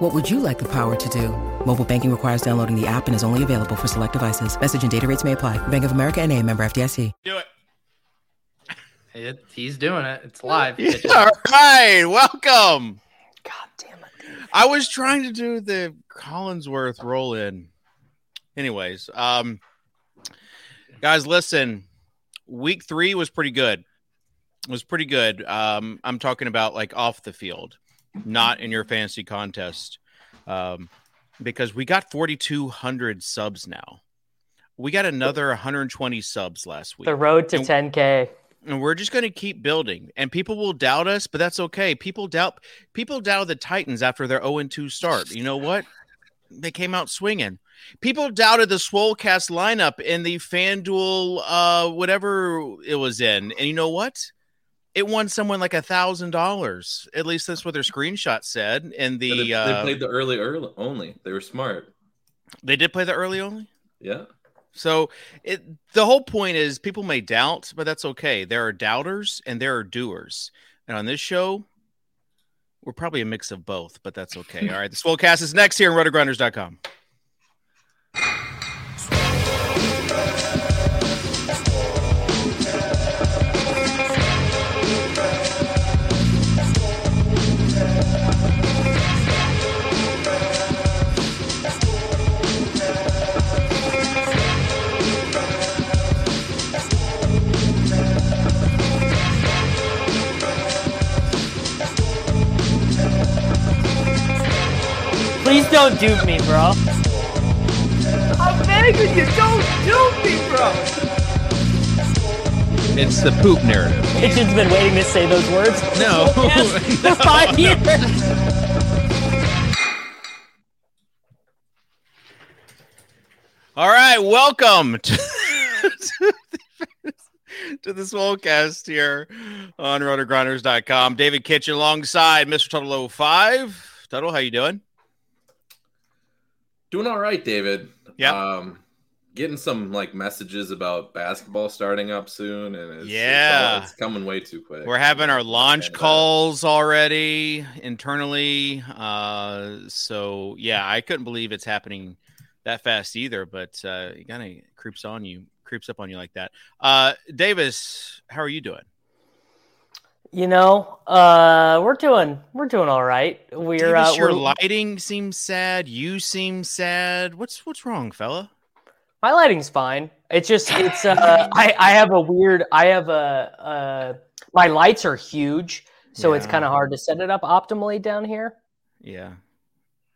What would you like the power to do? Mobile banking requires downloading the app and is only available for select devices. Message and data rates may apply. Bank of America and a member FDIC. Do it. It, he's doing it. It's live. Yeah, all right. Welcome. God damn it. I was trying to do the Collinsworth roll in. Anyways, um, guys, listen. Week three was pretty good. It was pretty good. Um, I'm talking about like off the field, not in your fantasy contest, um, because we got 4,200 subs now. We got another 120 subs last week. The road to And- 10K. and we're just going to keep building. And people will doubt us but that's okay. People doubt people doubt the titans after their 0-2 start. You know what? They came out swinging. People doubted the swolecast lineup in the fanduel uh whatever it was in. And you know what it won someone like a thousand dollars at least that's what their screenshot said and the Yeah, they, uh, they played the early early only. They were smart. they did play the early only Yeah. So it the whole point is people may doubt, but that's okay. There are doubters and there are doers. And on this show, we're probably a mix of both, but that's okay. All right. The Swolecast is next here on rotogrinders.com. Please don't dupe me, bro. I'm begging you, don't do me, bro. It's the poop narrative. Kitchen's been waiting to say those words. No. Yes, for five years. All right, welcome to, to, the, to the Swolecast here on rotogrinders.com. David Kitchen alongside Mr. Tuttle 05. Tuttle, how you doing? Doing all right, David. Yeah. Um, getting some like messages about basketball starting up soon, and it's, Yeah. it's, all- it's coming way too quick. We're having our launch And, uh, calls already internally. Uh, so yeah, I couldn't believe it's happening that fast either. But uh, it kind of creeps on you, creeps up on you like that. Uh, Davis, how are you doing? You know, uh, we're doing we're doing all right. We're uh, your we're, lighting seems sad. You seem sad. What's what's wrong, fella? my lighting's fine. It's just it's uh I I have a weird I have a uh my lights are huge, so it's kind of hard to set it up optimally down here. Yeah.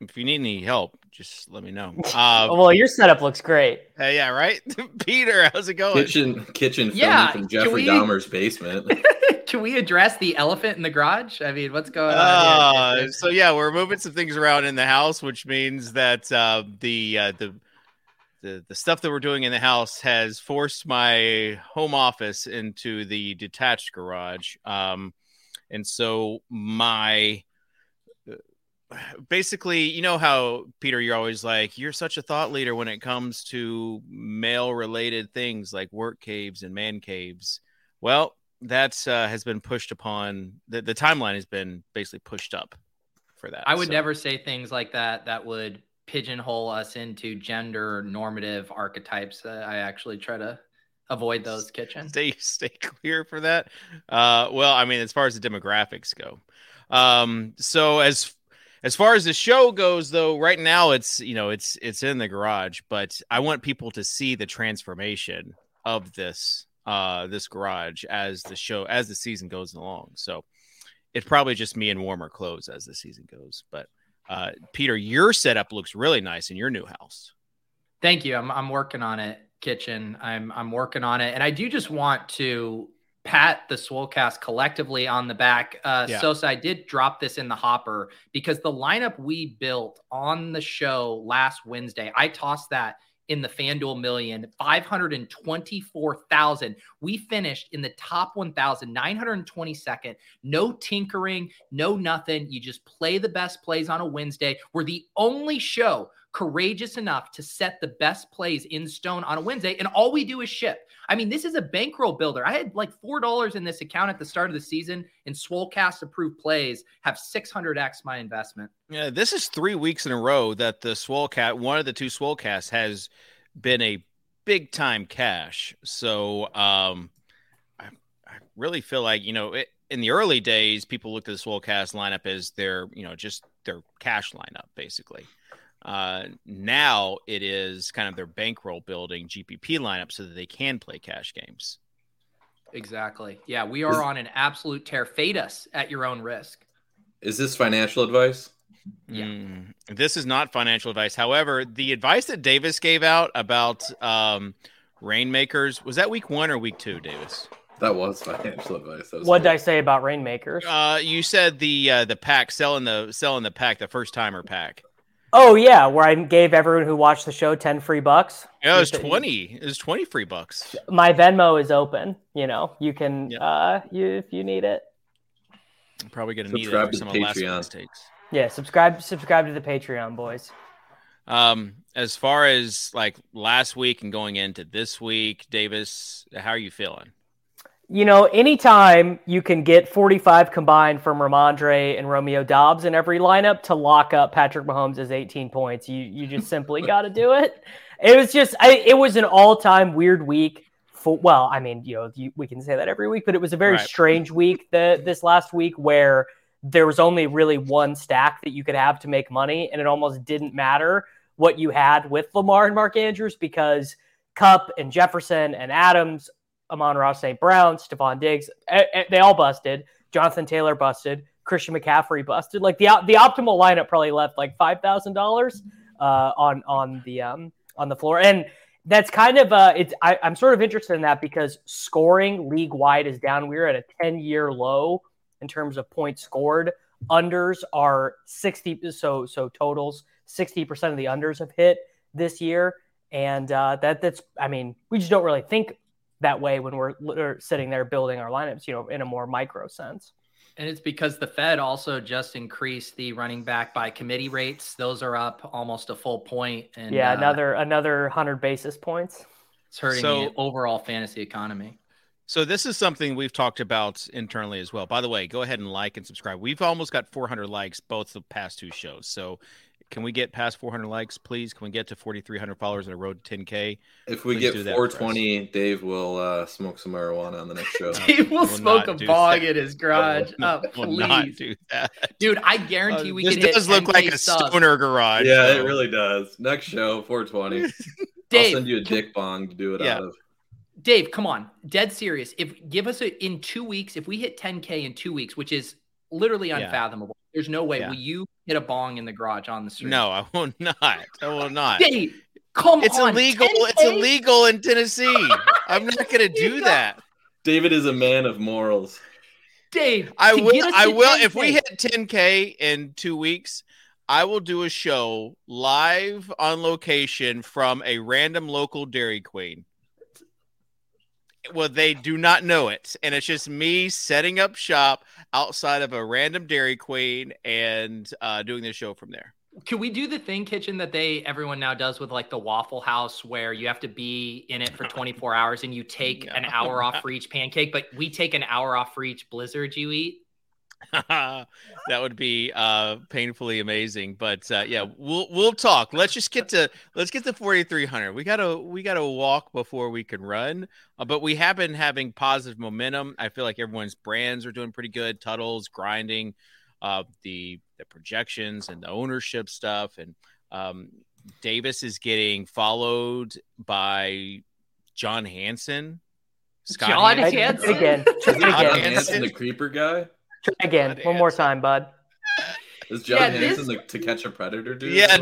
If you need any help, just let me know. Uh, well, your setup looks great. uh, yeah, right. Peter, how's it going? kitchen kitchen Yeah, from Jeffrey we- Dahmer's basement. Can we address the elephant in the garage? I mean, what's going on? Uh, here? so yeah, we're moving some things around in the house, which means that uh, the uh, the the the stuff that we're doing in the house has forced my home office into the detached garage, um, and so my basically, you know how Peter, you're always like you're such a thought leader when it comes to male related things like work caves and man caves. Well, that uh, has been pushed upon. The, the timeline has been basically pushed up for that. I would so- never say things like that that would pigeonhole us into gender normative archetypes. Uh, I actually try to avoid those kitchens. stay stay clear for that. Uh, well, I mean, as far as the demographics go, um, so as as far as the show goes, though, right now it's you know it's it's in the garage, but I want people to see the transformation of this uh this garage as the show as the season goes along. So it's probably just me in warmer clothes as the season goes, but. Uh, Peter, your setup looks really nice in your new house. Thank you. I'm I'm working on it, kitchen. I'm I'm working on it, and I do just want to pat the Swolecast collectively on the back. Uh, Yeah. Sosa, I did drop this in the hopper because the lineup we built on the show last Wednesday, I tossed that in the FanDuel Million, 524,000. We finished in the top 1,000, 922nd. No tinkering, no nothing. You just play the best plays on a Wednesday. We're the only show courageous enough to set the best plays in stone on a Wednesday, and all we do is ship. I mean, this is a bankroll builder. I had like four dollars in this account at the start of the season, and Swolecast approved plays have 600x my investment. Yeah, this is three weeks in a row that the Swolecat, one of the two Swolecasts, has been a big time cash. So um, I, I really feel like you know it, in the early days, people looked at the Swolecast lineup as their you know just their cash lineup basically. Uh, now it is kind of their bankroll building GPP lineup so that they can play cash games. Exactly. Yeah, we are on an absolute tear. Fade us at your own risk. Is this financial advice? Yeah. Mm, this is not financial advice. However, the advice that Davis gave out about um, rainmakers was that week one or week two, Davis? That was financial advice. That was What did. I say about Rainmakers? Uh, you said the uh, the pack selling the selling the pack, the first timer pack. Oh yeah, where I gave everyone who watched the show ten free bucks. Yeah, it was twenty. It was twenty free bucks. My Venmo is open. You know, you can Yep. uh, you if you need it. I'm probably gonna need it Subscribe for to some the of last Patreon. week's takes. Yeah, subscribe subscribe to the Patreon, boys. Um, as far as like last week and going into this week, Davis, how are you feeling? You know, anytime you can get 45 combined from Rhamondre and Romeo Doubs in every lineup to lock up Patrick Mahomes as 18 points, you you just simply got to do it. It was just, I, it was an all time weird week. For well, I mean, you know, you, we can say that every week, but it was a very Right. strange week. The this last week where there was only really one stack that you could have to make money, and it almost didn't matter what you had with Lamar and Mark Andrews because Kupp and Jefferson and Adams Amon-Ra St. Brown, Stefon Diggs, eh, eh, they all busted. Jonathan Taylor busted. Christian McCaffrey busted. Like the the optimal lineup probably left like five thousand dollars uh, on on the um, on the floor, and that's kind of uh, it's I, I'm sort of interested in that because scoring league wide is down. We're at a ten year low in terms of points scored. Unders are sixty so so totals sixty percent of the unders have hit this year, and uh, that that's I mean we just don't really think that way when we're, we're sitting there building our lineups, you know, in a more micro sense. And it's because the Fed also just increased the running back by committee rates. Those are up almost a full point. point, and yeah, uh, another another hundred basis points. it's hurting So- the overall fantasy economy. So this is something we've talked about internally as well. By the way, go ahead and like and subscribe. We've almost got 400 likes both the past two shows. So can we get past 400 likes, please? Can we get to 4,300 followers on a road to 10k? If we Please get do that for us. 420, Dave will uh, smoke some marijuana on the next show. He will will smoke a do bog that. in his garage. No, Oh, will not please, do that. dude! I guarantee Uh, we this could hit does look like 10K a subs. stoner garage. yeah, though. it really does. Next show, 420. I'll send you a dick bong to do it Yeah. out of. Dave, come on, dead serious. If give us a in two weeks, if we hit 10k in two weeks, which is literally Yeah. unfathomable, there's no way. Yeah. Will you hit a bong in the garage on the street? No, I will not. I will not. Dave, come It's on. illegal. 10K? It's illegal in Tennessee. I'm not going to do that. David is a man of morals. Dave, I will. I will. If 10K. we hit 10k in two weeks, I will do a show live on location from a random local Dairy Queen. Well, they do not know it, and it's just me setting up shop outside of a random Dairy Queen and uh, doing the show from there. Can we do the thing kitchen that they everyone now does with like the Waffle House where you have to be in it for 24 hours and you take an hour off for each pancake, but we take an hour off for each blizzard you eat? that would be uh painfully amazing but uh yeah we'll we'll talk let's just get to let's get to 4300 we gotta we gotta walk before we can run uh, but we have been having positive momentum i feel like everyone's brands are doing pretty good tuttle's grinding uh the the projections and the ownership stuff and um davis is getting followed by john Hansen. Scott John Hansen. Try Hansen? again. Try Is it it John Hansen. again. Hansen, the creeper guy? Try again. God, One more time, bud. Is John Yeah, Hansen this- the to catch a predator dude? Yeah.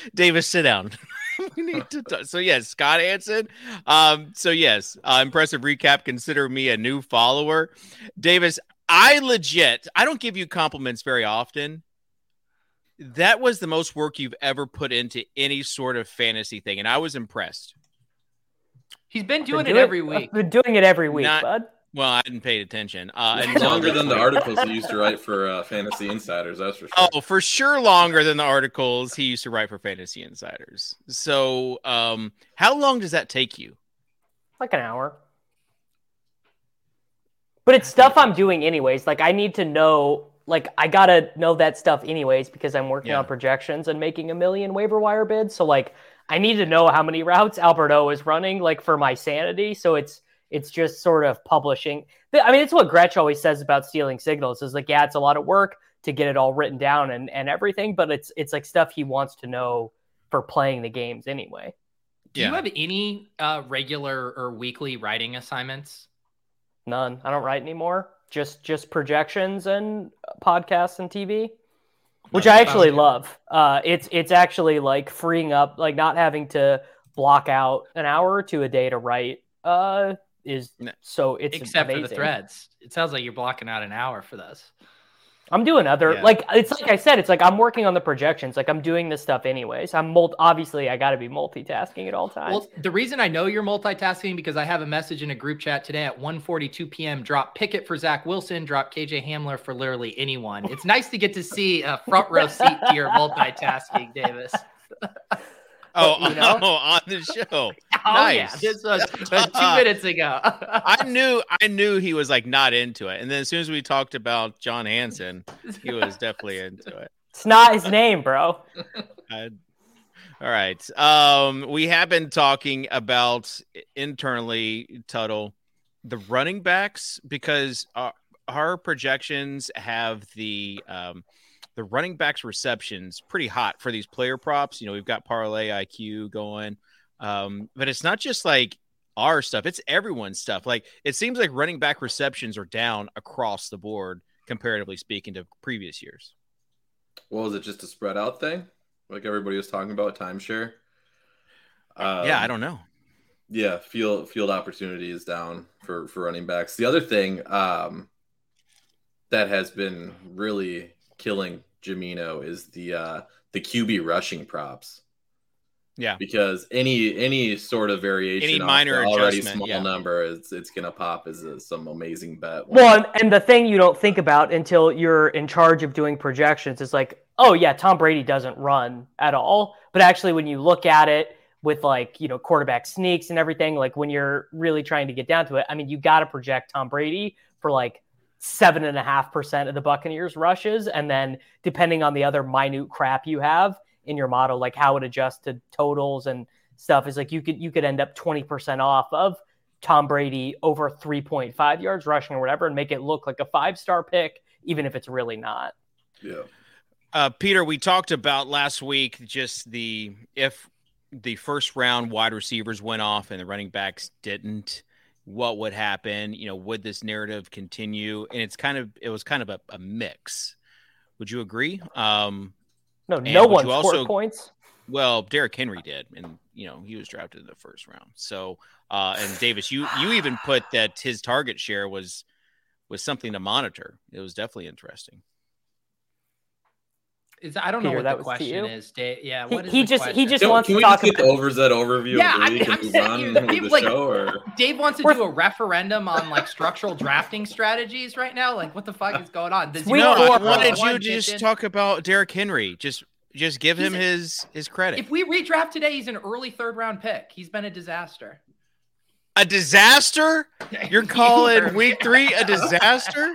Davis, sit down. we need to talk. So yes, Scott Hanson. Um, so yes, uh, impressive recap. Consider me a new follower, Davis. I legit. I don't give you compliments very often. that was the most work you've ever put into any sort of fantasy thing, and I was impressed. He's been doing Been it every week. I've been doing it every week, Not- bud. Well, I hadn't paid attention. Uh, It's until longer than the articles he used to write for uh, Fantasy Insiders. That's for sure. Oh, for sure, longer than the articles he used to write for Fantasy Insiders. So, um, how long does that take you? like an hour. But it's stuff I'm doing anyways. Like I need to know like I gotta know that stuff anyways because I'm working Yeah. on projections and making a million waiver wire bids. So like I need to know how many routes Alberto is running, like for my sanity. So it's it's just sort of publishing. I mean, it's what Gretch always says about stealing signals. Is like, yeah, it's a lot of work to get it all written down and and everything, but it's it's like stuff he wants to know for playing the games anyway. Do you have any uh, regular or weekly writing assignments? None. I don't write anymore. Just just projections and podcasts and TV, which Nice. I actually Sounds love. Uh, it's it's actually like freeing up, like not having to block out an hour or two a day to write. Uh, is so it's Except for the threads. It sounds like you're blocking out an hour for this. I'm doing other Yeah. like it's like I said, it's like I'm working on the projections. Like I'm doing this stuff anyways. I'm obviously I got to be multitasking at all times. Well, the reason I know you're multitasking because I have a message in a group chat today at 1:42 p.m. Drop Pickett for Zach Wilson, drop KJ Hamler for literally anyone. It's nice to get to see a front row seat to your multitasking, Davis. Oh, you know? oh, on the show. Oh yeah, this was, two minutes ago. I knew, I knew he was like not into it, and then as soon as we talked about John Hansen, he was definitely into it. it's not his name, bro. I- all right. Um, we have been talking about internally, Tuttle, the running backs because our, our projections have the um, the running backs receptions pretty hot for these player props. You know, we've got parlay IQ going, um, but it's not just like our stuff; it's everyone's stuff. Like it seems like running back receptions are down across the board, comparatively speaking to previous years. What was it? Just a spread out thing, like everybody was talking about timeshare. Um, yeah, I don't know. Yeah, field field opportunity is down for for running backs. The other thing um, that has been really killing Jamino is the uh, the QB rushing props. Yeah. because any any sort of variation, Any minor the already adjustment, small yeah. number, it's it's gonna pop as a, some amazing bet. Well, and, and the thing you don't think about until you're in charge of doing projections is like, oh yeah, Tom Brady doesn't run at all. But actually, when you look at it with like you know quarterback sneaks and everything, like when you're really trying to get down to it, I mean, you got to project Tom Brady for like seven and a half percent of the Buccaneers rushes, and then depending on the other minute crap you have in your model, like how it adjusts to totals and stuff, is like you could you could end up twenty percent off of Tom Brady over 3.5 yards rushing or whatever and make it look like a five star pick, even if it's really not. yeah, Uh, Peter, we talked about last week just the if the first round wide receivers went off and the running backs didn't, what would happen? You know, would this narrative continue? And it's kind of it was kind of a, a mix. Would you agree? Um, No, no one scored also- points. well, Derrick Henry did, and you know he was drafted in the first round. So, uh, and Davis, you you even put that his target share was was something to monitor. It was definitely interesting. Is I don't know what that the question is. Dave. Yeah, He- what is he the just- he question? just can, wants can to we talk just get the about- overs that overview Yeah, of the I league mean, and I'm move saying on you- the like- show? Or Dave wants to We're- do a referendum on like structural drafting strategies right now. Like, what the fuck is going on? Does We no, know I four, wanted you to just kitchen- talk about Derrick Henry. Just just give him a- his his credit. If we redraft today, he's an early third round pick. He's been a disaster. a disaster? You're calling week three a disaster?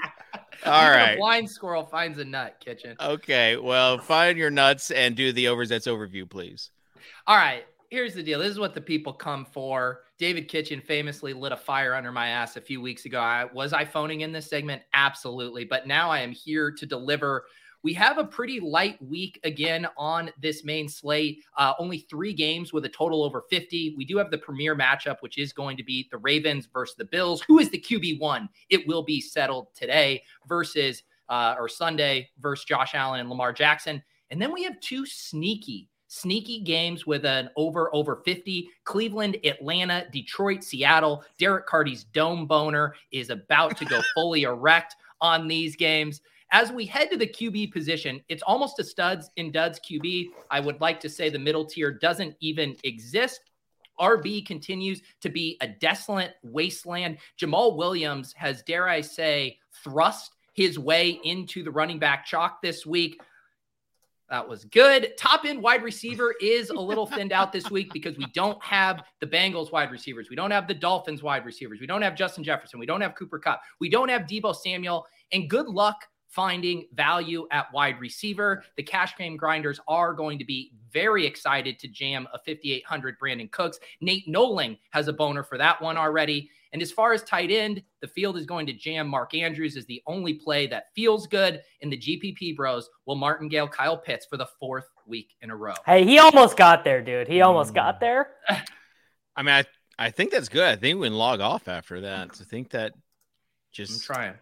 All right. A blind squirrel finds a nut, kitchen. Okay. Well, find your nuts and do the overs that's overview, please. All right. Here's the deal. This is what the people come for. David Kitchen famously lit a fire under my ass a few weeks ago. I, was I phoning in this segment? Absolutely. But now I am here to deliver. We have a pretty light week again on this main slate. Uh, only three games with a total over 50. We do have the premier matchup, which is going to be the Ravens versus the Bills. Who is the QB1? It will be settled today versus uh, or Sunday versus Josh Allen and Lamar Jackson. And then we have two sneaky sneaky games with an over over 50 cleveland atlanta detroit seattle derek carty's dome boner is about to go fully erect on these games As we head to the QB position, it's almost a studs in duds QB. I would like to say the middle tier doesn't even exist. RB continues to be a desolate wasteland. Jamaal Williams has, dare I say, thrust his way into the running back chalk this week. That was good. Top end wide receiver is a little thinned out this week because we don't have the Bengals wide receivers. We don't have the Dolphins wide receivers. We don't have Justin Jefferson. We don't have Cooper Kupp. We don't have Deebo Samuel. And good luck finding value at wide receiver. The cash game grinders are going to be very excited to jam a 5,800 Brandin Cooks. Nate Noling has a boner for that one already. And as far as tight end, the field is going to jam Mark Andrews as the only play that feels good in the GPP bros. Will Martingale Kyle Pitts for the fourth week in a row. Hey, he almost got there, dude. He almost mm. got there. I mean, I, I think that's good. I think we can log off after that. I think that just I'm trying.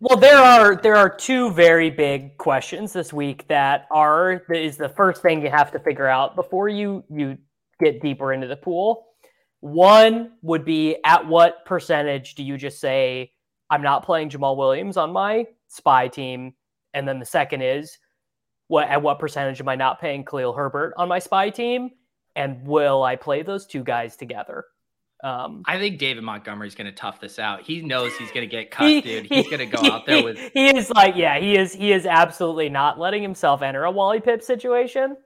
Well, there are there are two very big questions this week that are that is the first thing you have to figure out before you you get deeper into the pool. One would be at what percentage do you just say I'm not playing Jamaal Williams on my spy team, and then the second is what at what percentage am I not paying Khalil Herbert on my spy team, and will I play those two guys together? Um, I think David Montgomery's going to tough this out. He knows he's going to get cut, he, dude. He's going to go out there with. He is like, yeah, he is. He is absolutely not letting himself enter a Wally Pipp situation.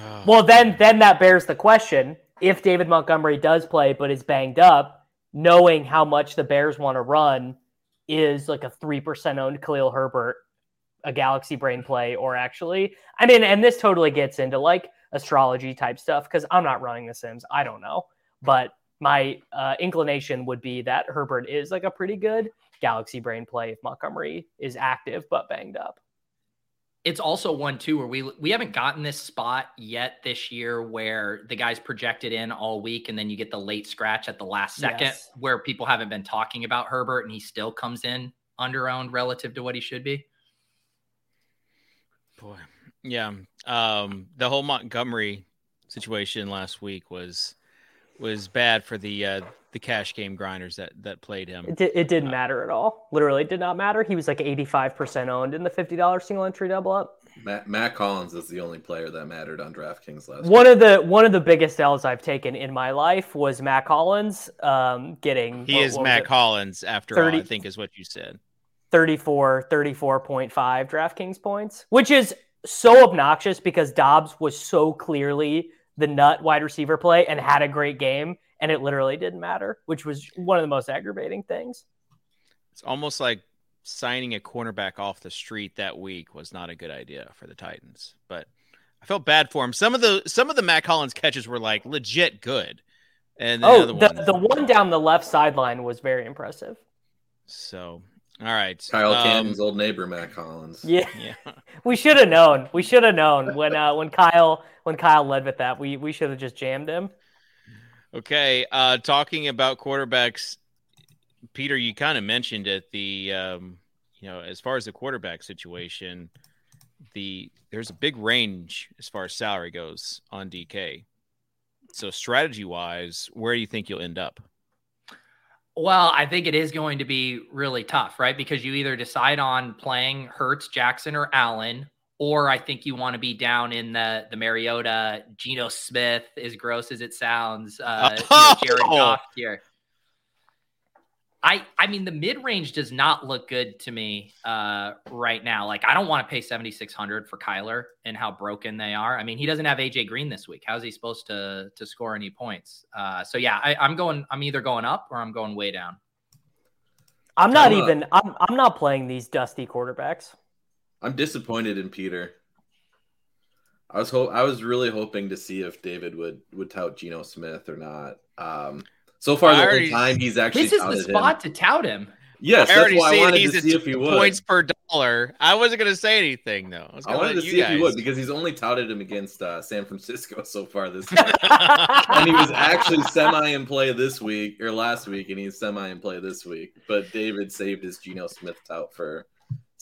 Oh. Well, then, then that bears the question: if David Montgomery does play but is banged up, knowing how much the Bears want to run, is like a three percent owned Khalil Herbert a Galaxy Brain play, or actually, I mean, and this totally gets into like astrology type stuff because I'm not running the Sims. I don't know. But my uh, inclination would be that Herbert is like a pretty good Galaxy Brain play if Montgomery is active but banged up. It's also one too where we we haven't gotten this spot yet this year where the guy's projected in all week and then you get the late scratch at the last second yes. where people haven't been talking about Herbert and he still comes in under owned relative to what he should be. Boy, yeah. Um, the whole Montgomery situation last week was was bad for the uh, the cash game grinders that that played him. It, it didn't uh, matter at all. Literally, did not matter. He was like eighty five percent owned in the fifty dollars single entry double up. Mack, Mack, Hollins is the only player that mattered on DraftKings last. One week. of the one of the biggest L's I've taken in my life was Mack Hollins um, getting. He what, is what Mack Hollins after 30, all. I think is what you said. 34, 34.5 DraftKings points, which is so obnoxious because Doubs was so clearly the nut wide receiver play and had a great game, and it literally didn't matter, which was one of the most aggravating things. It's almost like signing a cornerback off the street that week was not a good idea for the Titans, but I felt bad for him. Some of the some of the Mack Hollins catches were like legit good, and the oh, the, one... the one down the left sideline was very impressive. So all right. Kyle um, Cannon's old neighbor, Mack Hollins. Yeah. yeah. we should have known. We should have known when uh, when Kyle when Kyle led with that. We we should have just jammed him. Okay. Uh, talking about quarterbacks, Peter, you kind of mentioned it. The um, you know, as far as the quarterback situation, the there's a big range as far as salary goes on DK. So strategy wise, where do you think you'll end up? Well, I think it is going to be really tough, right? Because you either decide on playing Hurts, Jackson, or Allen, or I think you want to be down in the the Mariota, Geno Smith, as gross as it sounds, uh, oh. you know, Jared Goff here. I I mean the mid range does not look good to me uh, right now. Like I don't want to pay seventy six hundred for Kyler and how broken they are. I mean he doesn't have AJ Green this week. How's he supposed to to score any points? Uh, so yeah, I, am going. I'm either going up or I'm going way down. I'm not I'm, even. I'm I'm not playing these dusty quarterbacks. I'm disappointed in Peter. I was hope I was really hoping to see if David would would tout Geno Smith or not. Um, so far, the whole time he's actually this is the spot him. to tout him. Yes, I that's why I wanted to see if he would. Points per dollar. I wasn't going to say anything though. I, I wanted to see guys. if he would because he's only touted him against uh, San Francisco so far this year, and he was actually semi in play this week or last week, and he's semi in play this week. But David saved his Geno Smith tout for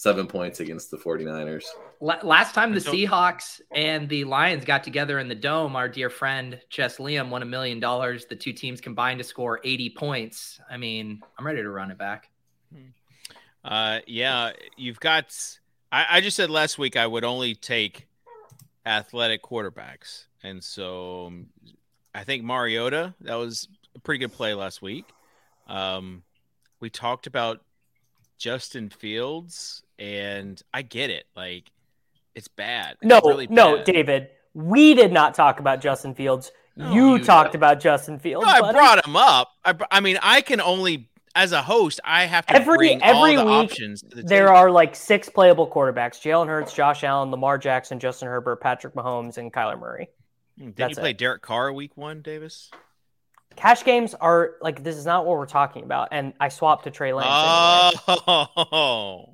seven points against the 49ers. Last time the Seahawks and the Lions got together in the dome, our dear friend Chess Liam won a million dollars. The two teams combined to score 80 points. I mean, I'm ready to run it back. Uh, yeah, you've got. I, I just said last week I would only take athletic quarterbacks, and so um, I think Mariota that was a pretty good play last week. Um, we talked about Justin Fields, and I get it. Like, it's bad. It's No, really no. David. We did not talk about Justin Fields. No, you, you talked did. about Justin Fields. No, I brought him up. I, I mean, I can only as a host, I have to Every- bring every all the week, the There are like six playable quarterbacks: Jalen Hurts, Josh Allen, Lamar Jackson, Justin Herbert, Patrick Mahomes, and Kyler Murray. Hmm, Didn't that's you play it. Derek Carr week one, Davis? Cash games are like this is not what we're talking about. And I swapped to Trey Lance. anyway.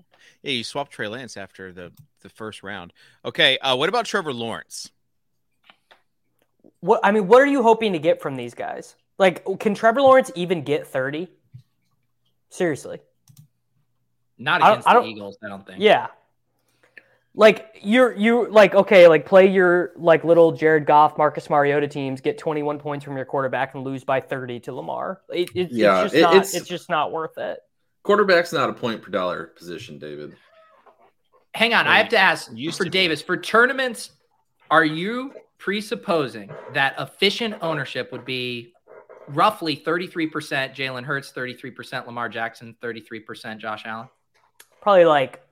Yeah, you swapped Trey Lance after the the first round. Okay, uh, what about Trevor Lawrence? What I mean, what are you hoping to get from these guys? Like, can Trevor Lawrence even get thirty? Seriously, Not against I the Eagles, I don't think. yeah. Like you're you like okay like play your like little Jared Goff Marcus Mariota teams get 21 points from your quarterback and lose by 30 to Lamar. It, it, Yeah, it's just it- not it's- it's just not worth it. Quarterback's not a point per dollar position, David. Hang on, I have to ask Used for to be. Davis for tournaments. Are you presupposing that efficient ownership would be roughly 33% Jalen Hurts, 33% Lamar Jackson, 33% Josh Allen? Probably like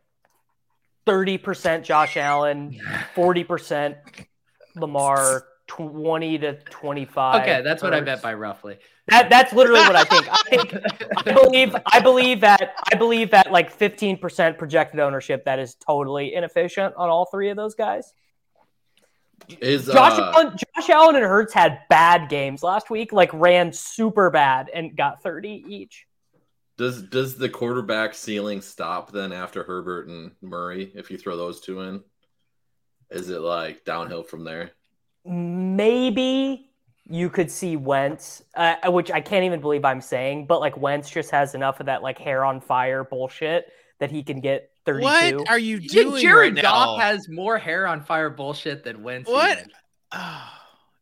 30% Josh Allen, 40% Lamar, 20 to 25. Okay, that's what I Hurts. meant by roughly. That that's literally what I think. I think I believe I believe that I believe that like 15% projected ownership that is totally inefficient on all three of those guys. Is Josh uh, Allen, Josh Allen and Hurts had bad games last week, like ran super bad and got 30 each. does does the quarterback ceiling stop then after Herbert and Murray if you throw those two in? Is it like downhill from there? Maybe you could see Wentz, uh, which I can't even believe I'm saying, but like Wentz just has enough of that like hair on fire bullshit that he can get 32. What are you You think doing Jared right Goff now? has more hair on fire bullshit than Wentz? What? even?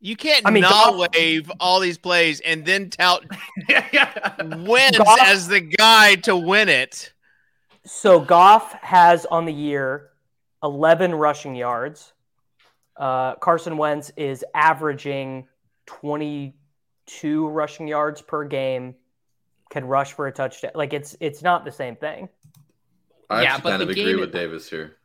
You can't I mean, not Goff- wave all these plays and then tout Wentz Goff- as the guy to win it. So Goff has on the year 11 rushing yards. Uh, Carson Wentz is averaging 22 rushing yards per game. Can rush for a touchdown. Like it's it's not the same thing. I Yeah, but kind of agree game- with Davis here.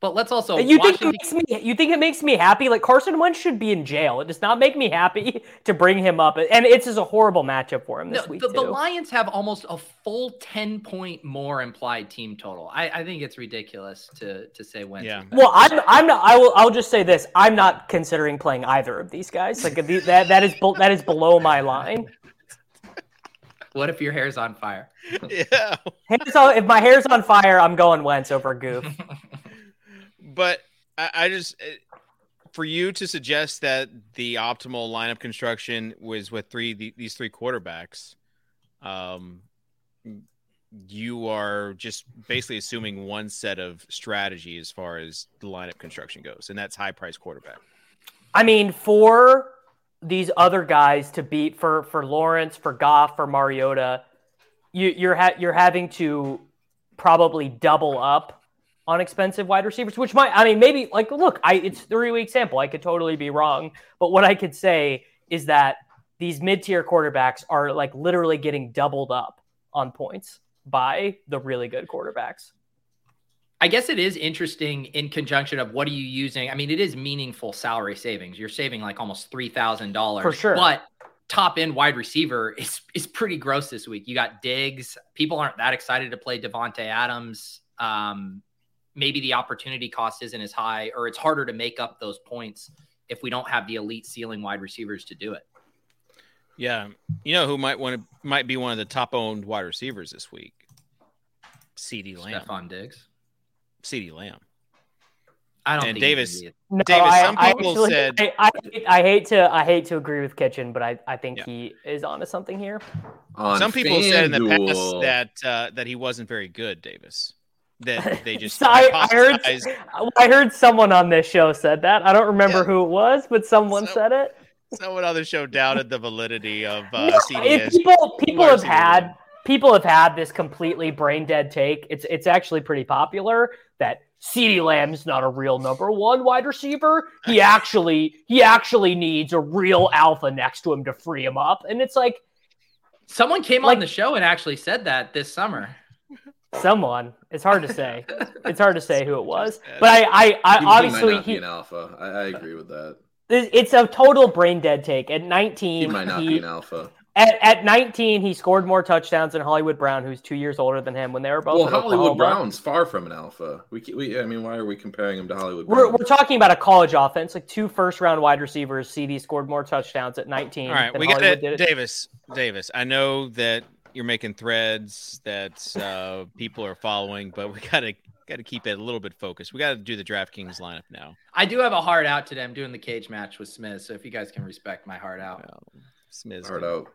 But let's also you think it makes me? You think it makes me happy? Like Carson Wentz should be in jail. It does not make me happy to bring him up, and it's just a horrible matchup for him this No, week the, the. Lions have almost a full 10 point more implied team total. I, I think it's ridiculous to to say Wentz. Yeah. Well, I'm I'm not. I will. I'll just say this. I'm not considering playing either of these guys. Like the, that that is that is below my line. what if your hair's on fire? Yeah. Hair's on- if my hair's on fire, I'm going Wentz over Goof. But I, I just eh, for you to suggest that the optimal lineup construction was with three the, these three quarterbacks, um, you are just basically assuming one set of strategy as far as the lineup construction goes, and that's high price quarterback. I mean, for these other guys to beat for for Lawrence, for Goff, for Mariota, you, you're ha- you're having to probably double up on expensive wide receivers, which might I mean maybe like look, I it's three week sample. I could totally be wrong, but what I could say is that these mid tier quarterbacks are like literally getting doubled up on points by the really good quarterbacks. I guess it is interesting in conjunction of what are you using? I mean, it is meaningful salary savings. You're saving like almost three thousand dollars For sure. But top end wide receiver is is pretty gross this week. You got Diggs. People aren't that excited to play Davante Adams. Um, maybe the opportunity cost isn't as high, or it's harder to make up those points if we don't have the elite ceiling wide receivers to do it. Yeah, you know who might want to might be one of the top owned wide receivers this week. CeeDee Lamb. Stefon Diggs. CeeDee Lamb. I don't And think Davis- No, Davis, I, some I people actually- said- I, I, I hate to I hate to agree with Kitchen, but I, I think Yeah. he is onto something here. On Some people said in the FanDuel- past that uh, that he wasn't very good, Davis. That they just So I, I heard I heard someone on this show said that. I don't remember Yeah. who it was, but someone So- said it. someone on the show doubted the validity of uh, No, CDS. people people have receiver had people have had this completely brain dead take. It's it's actually pretty popular that CeeDee Lamb's not a real number one wide receiver. He actually he actually needs a real alpha next to him to free him up. And it's like Someone came Like- on the show and actually said that this summer. Someone. It's hard to say. It's hard to say who it was. But I I, I He- he obviously might not be he an alpha. I, I agree with that. it's a total brain dead take. At 19, He 19, might not he- be an alpha. At, at 19, he scored more touchdowns than Hollywood Brown, who's two years older than him when they were both. Well, Hollywood Oklahoma. Brown's far from an alpha. We, ke- we, I mean, why are we comparing him to Hollywood We're, we're talking about a college offense, like two first round wide receivers. CeeDee scored more touchdowns at 19. All right, than we got Hollywood it, did it. Davis. Davis, I know that you're making threads that uh, people are following, but we gotta gotta keep it a little bit focused. We gotta do the DraftKings lineup now. I do have a heart out today. I'm doing the cage match with Smith, so if you guys can respect my heart out. Well, Smith Hard can,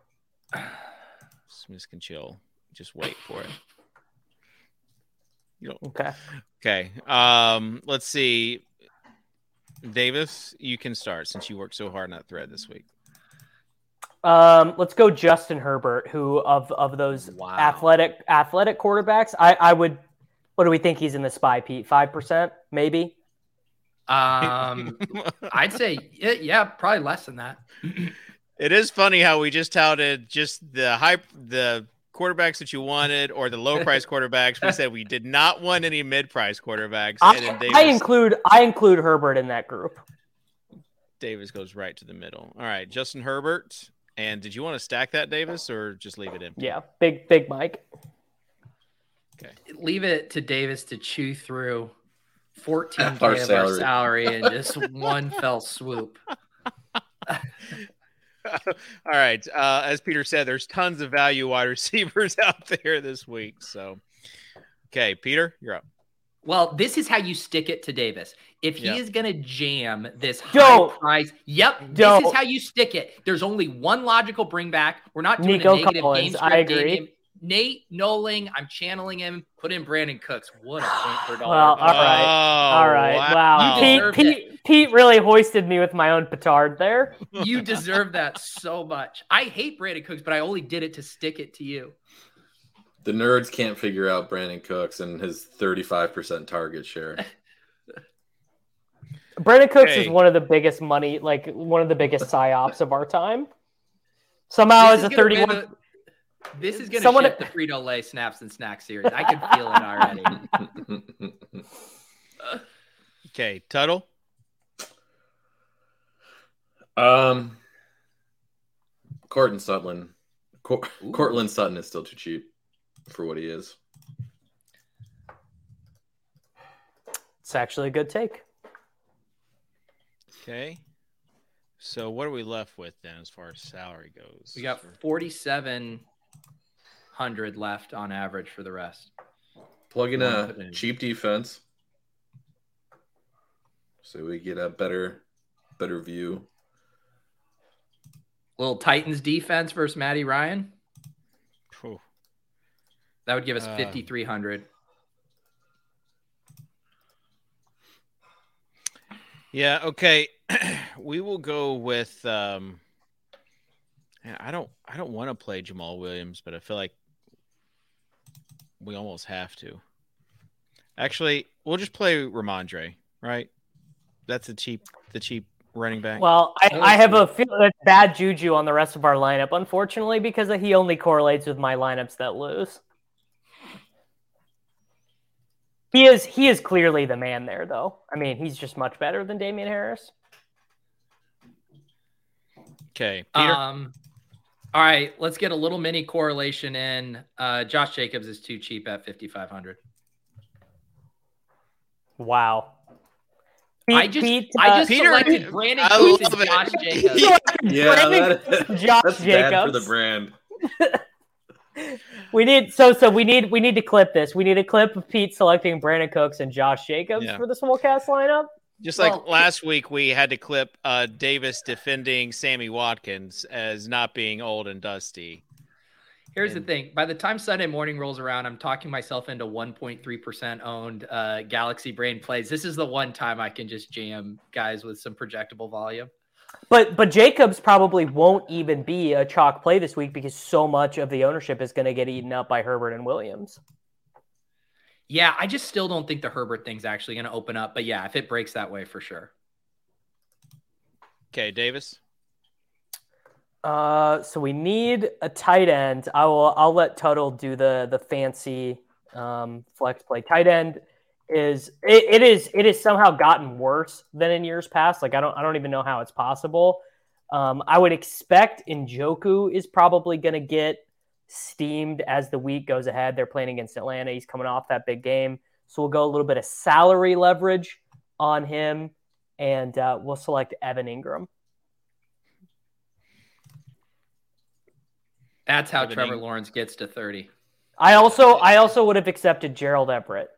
out. Smith can chill. Just wait for it. You don't. Okay. Okay. Um. Let's see. Davis, you can start since you worked so hard on that thread this week. Um, let's go Justin Herbert, who of of those Wow. athletic athletic quarterbacks, I, I would. What do we think he's in the spy, Pete? Five percent, maybe. Um, I'd say yeah, yeah, probably less than that. It is funny how we just touted just the hype, the quarterbacks that you wanted, or the low price quarterbacks. We said we did not want any mid price quarterbacks, and I, Davis, I include I include Herbert in that group. Davis goes right to the middle. All right, Justin Herbert. And did you want to stack that, Davis, or just leave it in? Yeah, big big Mike. Okay. Leave it to Davis to chew through 14 Our of our salary. salary in just one fell swoop. All right. Uh, as Peter said, there's tons of value wide receivers out there this week. So, okay, Peter, you're up. Well, this is how you stick it to Davis. If he Yeah. is going to jam this high Don't. price, yep, this Don't. is how you stick it. There's only one logical bring back. We're not doing Nico a negative Collins, game I agree. game. Nate Noling, I'm channeling him. Put in Brandin Cooks. What a point per dollar. Well, all right. Oh, All right. Wow. You Pete, Pete, Pete really hoisted me with my own petard there. you deserve that so much. I hate Brandin Cooks, but I only did it to stick it to you. The nerds can't figure out Brandin Cooks and his 35% target share. Brandin Cooks Okay. is one of the biggest money, like one of the biggest psyops of our time. Somehow, This as a is gonna win 31, the- This is going to Someone- shift the Frito Lay snaps and snacks series. I can feel it already. Okay, Tuttle. um, Courtland Sutton. Cor- Courtland Sutton is still too cheap for what he is. it's actually a good take. Okay. So, what are we left with then as far as salary goes? We got 4,700 left on average for the rest. Plug in a in- cheap defense, so we get a better, better view. Little Titans defense versus Matty Ryan. Phew. That would give us Uh, 5,300. Yeah. Okay. We will go with. Um, man, I don't. I don't want to play Jamaal Williams, but I feel like we almost have to. Actually, we'll just play Rhamondre. Right. That's the cheap. The cheap running back. Well, I, Oh, I have a that's feel that's bad juju on the rest of our lineup, unfortunately, because he only correlates with my lineups that lose. He is he is clearly the man there, though. I mean, he's just much better than Damien Harris. Okay. Peter. Um, all right, let's get a little mini correlation in. Uh, Josh Jacobs is too cheap at 5,500. Wow. I just, Pete, I uh, just Peter- selected Brandon I Cooks and. Josh Jacobs. Yeah, Brandon that- Josh that's bad for the brand. We need so so we need we need to clip this. We need a clip of Pete selecting Brandin Cooks and Josh Jacobs Yeah. for the Swolecast lineup. Just like Well, last week, we had to clip uh, Davis defending Sammy Watkins as not being old and dusty. Here's the thing. By the time Sunday morning rolls around, I'm talking myself into 1.3% owned uh, Galaxy Brain plays. This is the one time I can just jam guys with some projectable volume. But but Jacobs probably won't even be a chalk play this week because so much of the ownership is going to get eaten up by Herbert and Williams. Yeah, I just still don't think the Herbert thing's actually going to open up. But yeah, if it breaks that way, for sure. Okay, Davis. Uh, so we need a tight end. I will. I'll let Tuttle do the the fancy um, flex play. Tight end is it, it is it has somehow gotten worse than in years past. Like I don't I don't even know how it's possible. Um, I would expect Njoku is probably going to get steamed as the week goes ahead. They're playing against Atlanta. He's coming off that big game, so we'll go a little bit of salary leverage on him, and uh, we'll select Evan Engram. That's how Evan Trevor Eng- Lawrence gets to 30. I also I also would have accepted Gerald Everett.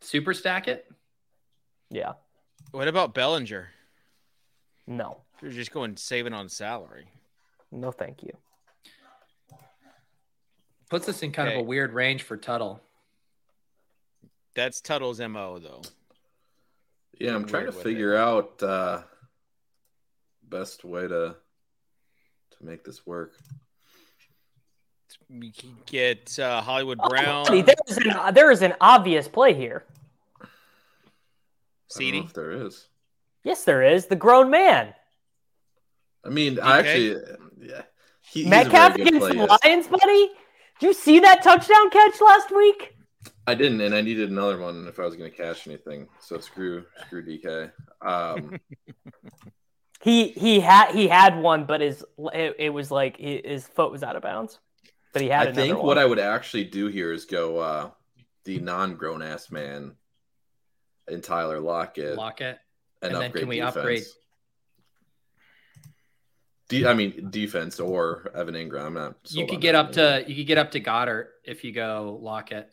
Super stack it? Yeah, What about Bellinger? no, You're just going saving on salary. no, thank you. Puts us in kind of a weird range for Tuttle. That's Tuttle's mo though. Yeah, I'm Weird trying to with it. figure out uh best way to to make this work. We can get uh, Hollywood Oh, Brown, buddy, there is an there is an obvious play here. I don't know CeeDee. if there is. Yes, there is. The grown man. I mean, I actually, yeah, he, he's a Metcalf very good against the. Lions, buddy. Did you see that touchdown catch last week? I didn't, and I needed another one if I was going to cash anything. So screw, screw DK. Um, He he had he had one, but his it, it was like his foot was out of bounds. But he had I another think one. what I would actually do here is go uh, the non-grown ass man in Tyler Lockett Lock it. and, and then can we defense. upgrade- De- I mean defense or Evan Engram. I'm not. You could get up Engram. to you could get up to Goedert if you go Lockett.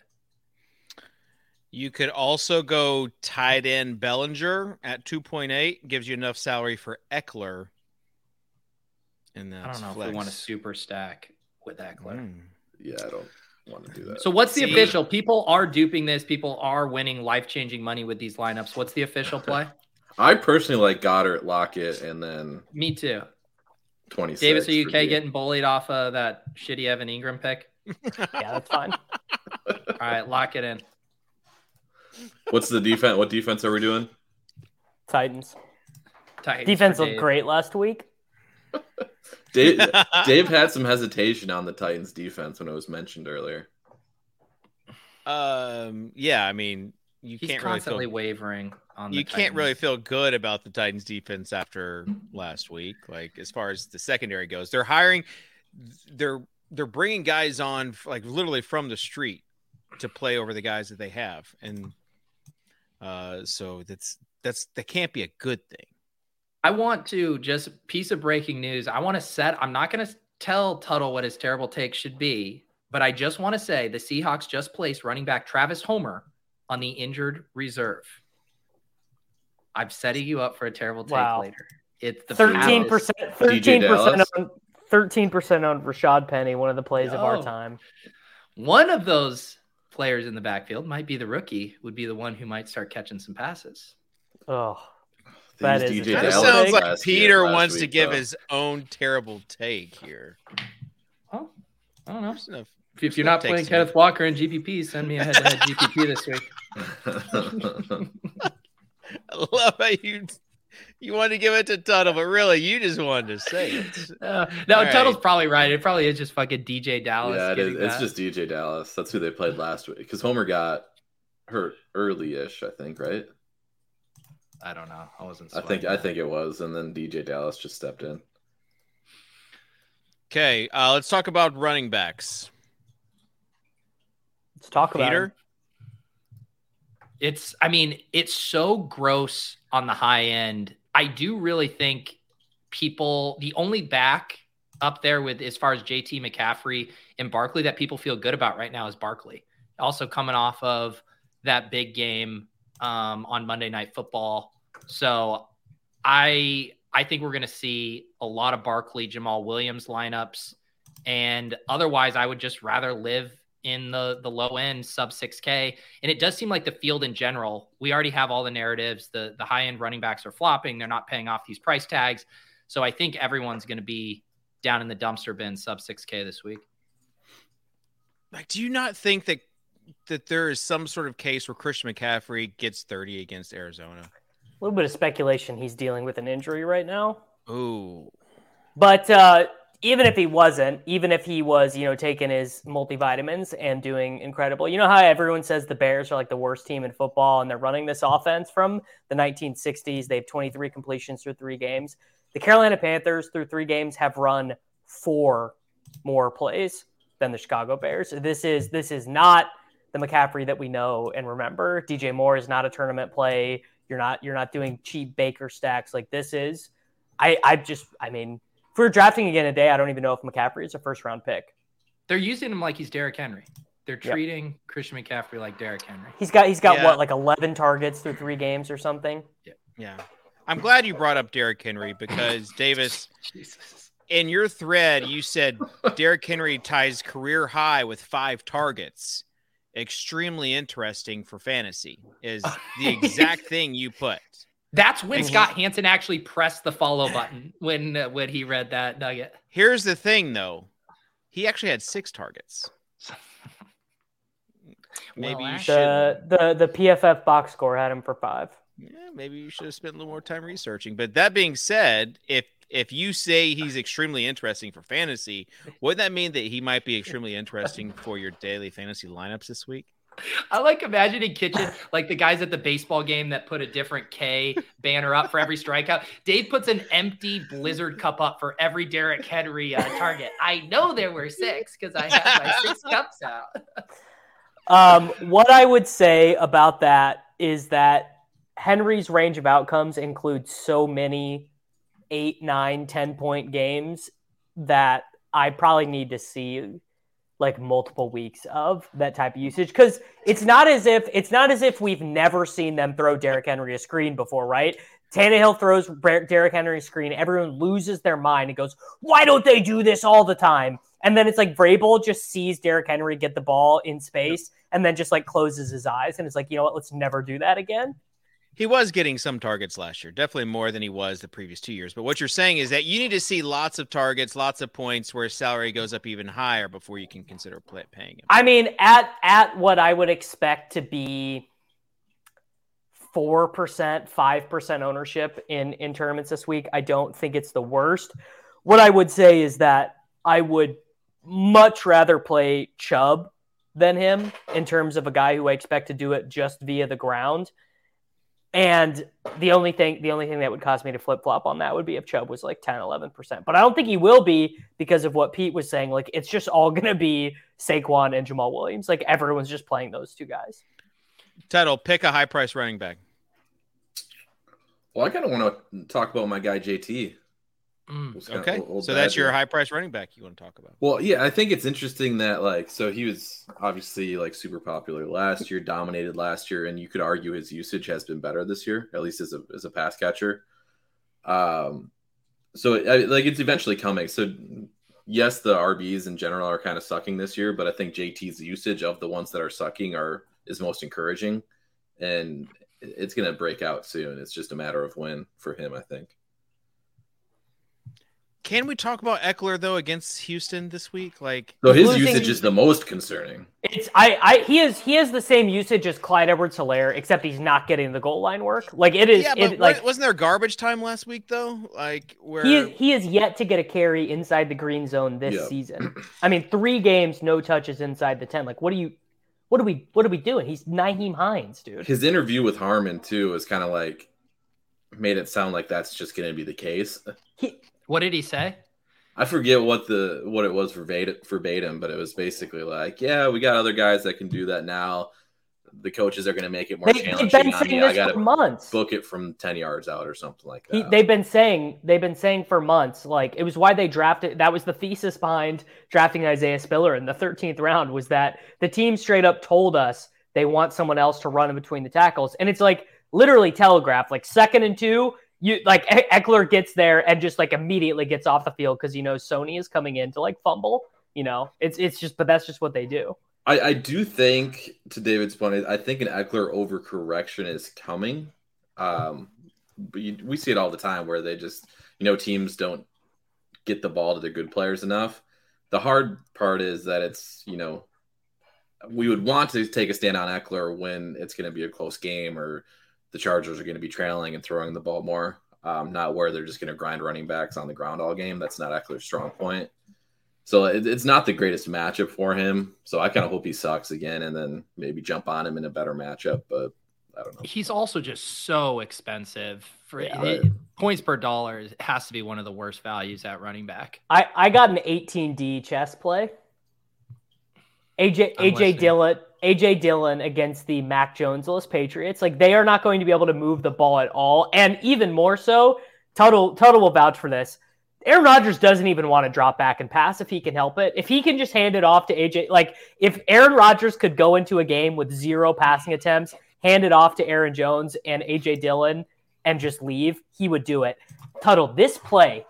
You could also go tight end Bellinger at 2.8, gives you enough salary for Ekeler. And I that's don't know flex. if we want to super stack with Ekeler. Mm. Yeah, I don't want to do that. So what's the See- official? People are duping this. People are winning life changing money with these lineups. What's the official play? I personally like Goedert, Lockett, and then Me too. 26. Davis, are you okay D. getting bullied off of that shitty Evan Engram pick? yeah, that's fine. All right, lock it in. What's the defense? What defense are we doing? Titans Titans defense looked great last week. Dave, Dave had some hesitation on the Titans defense when it was mentioned earlier. Um, yeah, I mean, you He's can't really constantly feel wavering on. you the can't really feel good about the Titans defense after last week. Like as far as the secondary goes, they're hiring, they're they're bringing guys on like literally from the street to play over the guys that they have, and uh, so that's that's that can't be a good thing. I want to just piece of breaking news. I want to set. I'm not going to tell Tuttle what his terrible take should be, but I just want to say the Seahawks just placed running back Travis Homer on the injured reserve. I'm setting you up for a terrible take Wow. later. It's the thirteen percent, thirteen percent on thirteen percent on Rashad Penny, one of the plays of our time. One of those players in the backfield might be the rookie. Would be the one who might start catching some passes. Oh, They That used is a DJ Kind Dallas sounds take like Peter last wants to give though. his own terrible take here. Well, I don't know. There's enough- If, if you're not playing Kenneth make. Walker in GPP, send me a head-to-head GPP this week. I love how you you wanted to give it to Tuttle, but really you just wanted to say it. Uh, no, All right. Tuttle's probably right. It probably is just fucking DJ Dallas. yeah, it is. getting It's just DJ Dallas. That's who they played last week because Homer got hurt early-ish, I think, right? I don't know. I wasn't. I think sweating I think it was, and then DJ Dallas just stepped in. Okay, uh, let's talk about running backs. let's talk about Peter, him. It's. I mean, it's so gross on the high end. I do really think people. The only back up there with as far as JT McCaffrey and Barkley that people feel good about right now is Barkley. Also coming off of that big game um, on Monday Night Football. So I I think we're going to see a lot of Barkley, Jamaal Williams lineups, and otherwise I would just rather live in the the low end sub 6k and it does seem like the field in general we already have all the narratives the the high end running backs are flopping they're not paying off these price tags. So i think everyone's going to be down in the dumpster bin sub 6k this week. Like do you not think that that there is some sort of case where christian mccaffrey gets 30 against arizona? A little bit of speculation he's dealing with an injury right now. oh But uh, even if he wasn't, even if he was, you know, taking his multivitamins and doing incredible, you know how everyone says the Bears are like the worst team in football and they're running this offense from the 1960s. They have 23 completions through three games. The Carolina Panthers through three games have run four more plays than the Chicago Bears. This is this is not the McCaffrey that we know and remember. DJ Moore is not a tournament play. You're not you're not doing cheap Baker stacks like this is. I I just I mean if we're drafting again today, I don't even know if McCaffrey is a first round pick. they're using him like he's Derrick Henry they're treating Christian McCaffrey like Derrick Henry. He's got he's got Yeah. what like 11 targets through three games or something. yeah yeah. i'm glad you brought up Derrick henry because davis in your thread you said Derrick henry ties career high with five targets extremely interesting for fantasy is the exact thing you put That's when Mhm. Scott Hanson actually pressed the follow button when uh, when he read that nugget. Here's the thing, though. He actually had six targets. Maybe Well, you should. The the the PFF box score had him for five. Yeah, maybe you should have spent a little more time researching. But that being said, if if you say he's extremely interesting for fantasy, wouldn't that mean that he might be extremely interesting for your daily fantasy lineups this week? I like imagining Kitchen like the guys at the baseball game that put a different K banner up for every strikeout. Dave puts an empty Blizzard cup up for every Derrick Henry uh, target. I know there were six because I have my six cups out. Um, what I would say about that is that Henry's range of outcomes includes so many eight, nine, ten point games that I probably need to see like multiple weeks of that type of usage because it's not as if it's not as if we've never seen them throw Derrick Henry a screen before, right? Tannehill throws Derrick Henry a screen. Everyone loses their mind and goes, "Why don't they do this all the time?" And then it's like Vrabel just sees Derrick Henry get the ball in space and then just like closes his eyes and it's like, you know what? Let's never do that again. He was getting some targets last year, definitely more than he was the previous two years. But what you're saying is that you need to see lots of targets, lots of points where salary goes up even higher before you can consider paying him. I mean, at at what I would expect to be four percent, five percent ownership in in tournaments this week, I don't think it's the worst. What I would say is that I would much rather play Chubb than him in terms of a guy who I expect to do it just via the ground. And the only thing the only thing that would cause me to flip flop on that would be if Chubb was like 10, 11%. But I don't think he will be because of what Pete was saying. Like it's just all gonna be Saquon and Jamaal Williams. Like everyone's just playing those two guys. Title: Pick a high price running back. Well, I kind of want to talk about my guy JT. Mm. Okay, old- old so that's your high price running back you want to talk about. Well, yeah, I think it's interesting that like so he was obviously like super popular last year, dominated last year, and you could argue his usage has been better this year, at least as a as a pass catcher. Um, so I, like it's eventually coming. So yes, the RBs in general are kind of sucking this year, but I think JT's usage of the ones that are sucking are is most encouraging, and it's gonna break out soon. It's just a matter of when for him, I think. Can we talk about Ekeler though against Houston this week? Like, So his Losing- usage is the most concerning. It's I, I he is he has the same usage as Clyde Edwards Helaire, except he's not getting the goal line work. Like it is yeah, but it, like wasn't there garbage time last week though? Like where he is he is yet to get a carry inside the green zone this Yeah. season. I mean, three games, no touches inside the ten. Like, what do you, what are we, what are we doing? He's Nyheim Hines, dude. His interview with Harmon too is kind of like made it sound like that's just going to be the case. He, What did he say? I forget what the what it was verbatim, verbatim, but it was basically like, yeah, we got other guys that can do that now. The coaches are going to make it more they, have challenging been saying me. I this got for months. book it from ten yards out or something like that. He, they've been saying they've been saying for months. Like it was why they drafted. That was the thesis behind drafting Isaiah Spiller in the 13th round. Was that the team straight up told us they want someone else to run in between the tackles, and it's like literally telegraphed. Like second and two, you like Ekeler gets there and just like immediately gets off the field because you know Sony is coming in to like fumble. You know, it's it's just, but that's just what they do. I, I do think, to David's point, I think an Ekeler overcorrection is coming. Um, but you, we see it all the time where they just, you know, teams don't get the ball to their good players enough. The hard part is that it's, you know, we would want to take a stand on Ekeler when it's going to be a close game or the Chargers are going to be trailing and throwing the ball more, um, not where they're just going to grind running backs on the ground all game. That's not Ekeler's strong point. So it, it's not the greatest matchup for him. So I kind of hope he sucks again and then maybe jump on him in a better matchup. But I don't know. He's also just so expensive for Yeah. it- points per dollar. Has to be one of the worst values at running back. I, I got an 18D chess play. AJ I'm AJ listening. Dillon AJ Dillon against the Mac Jonesless Patriots. Like they are not going to be able to move the ball at all, and even more so, Tuttle Tuttle will vouch for this. Aaron Rodgers doesn't even want to drop back and pass if he can help it. If he can just hand it off to AJ, like if Aaron Rodgers could go into a game with zero passing attempts, hand it off to Aaron Jones and AJ Dillon, and just leave, he would do it. Tuttle, this play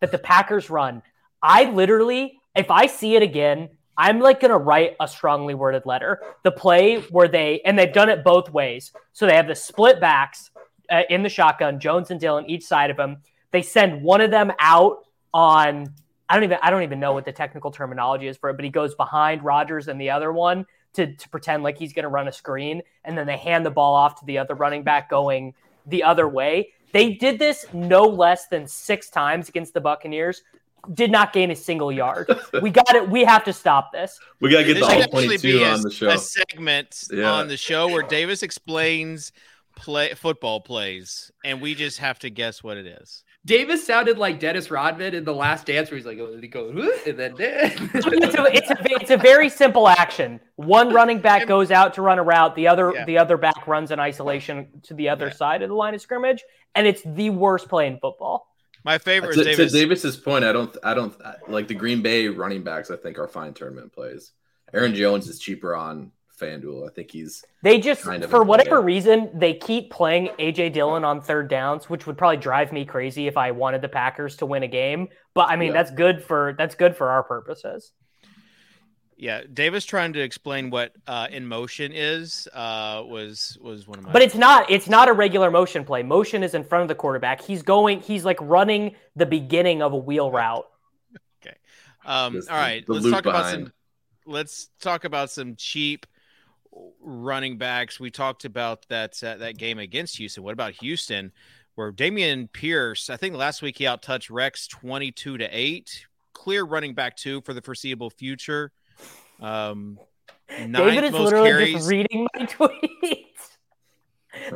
that the Packers run, I literally, if I see it again, I'm like going to write a strongly worded letter. The play where they, and they've done it both ways. So they have the split backs uh, in the shotgun, Jones and Dillon each side of them. They send one of them out on, I don't even, I don't even know what the technical terminology is for it, but he goes behind Rodgers and the other one to, to pretend like he's going to run a screen. And then they hand the ball off to the other running back going the other way. They did this no less than six times against the Buccaneers. Did not gain a single yard. We got it. We have to stop this. We got to get This the should all 22 be a, on the show. a segment Yeah. on the show where Davis explains play football plays, and we just have to guess what it is. Davis sounded like Dennis Rodman in the last dance where he's like, oh, he goes, "Huh," and then it's a, it's a it's a very simple action. One running back goes out to run a route. The other Yeah. the other back runs in isolation to the other Yeah. side of the line of scrimmage, and it's the worst play in football. My favorite to, is Davis. to Davis's point, I don't, I don't like the Green Bay running backs. I think are fine tournament plays. Aaron Jones is cheaper on FanDuel. I think he's They just, Kind of for whatever reason, they keep playing AJ Dillon on third downs, which would probably drive me crazy if I wanted the Packers to win a game. But I mean, Yeah. that's good for that's good for our purposes. Yeah, Davis trying to explain what uh, in motion is uh, was was one of my. But it's not it's not a regular motion play. Motion is in front of the quarterback. He's going. He's like running the beginning of a wheel route. Um, Just all the- right, let's loop talk about some. Let's talk about some cheap running backs. We talked about that uh, that game against Houston. What about Houston, where Dameon Pierce? I think last week he outtouched Rex twenty-two to eight. Clear running back two for the foreseeable future. Um, David is literally carries. just reading my tweets.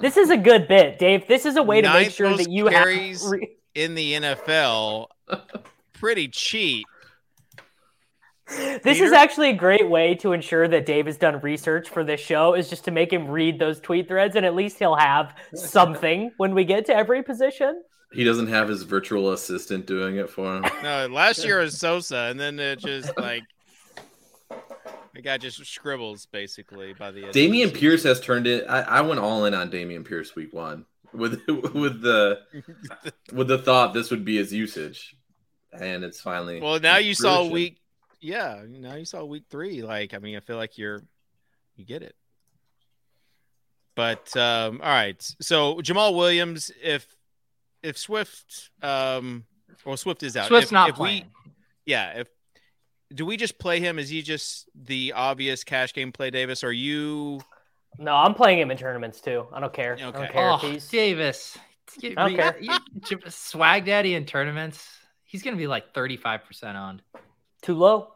this is a good bit, Dave. This is a way to make sure that you carries. have. In the NFL. Pretty cheap. this is actually a great way to ensure that Dave has done research for this show. Is just to make him read those tweet threads, and at least he'll have something when we get to every position. he doesn't have his virtual assistant doing it for him. No, last year was Sosa, and then it just like the guy just scribbles basically by the end. Dameon Pierce has turned it. I, I went all in on Dameon Pierce week one with with the with the thought this would be his usage, and it's finally. Well, now you saw week. Yeah, now you saw week three. Like, I mean, I feel like you're you get it. But um, all right, so Jamaal Williams, if if Swift, um, well, Swift is out. Swift's if, not if playing. We, yeah, if do we just play him? Is he just the obvious cash game play, Davis? Are you? No, I'm playing him in tournaments too. I don't care. I don't care oh, if he's. Davis, you, I you- you- swag daddy in tournaments. He's gonna be like thirty five percent on. Too low.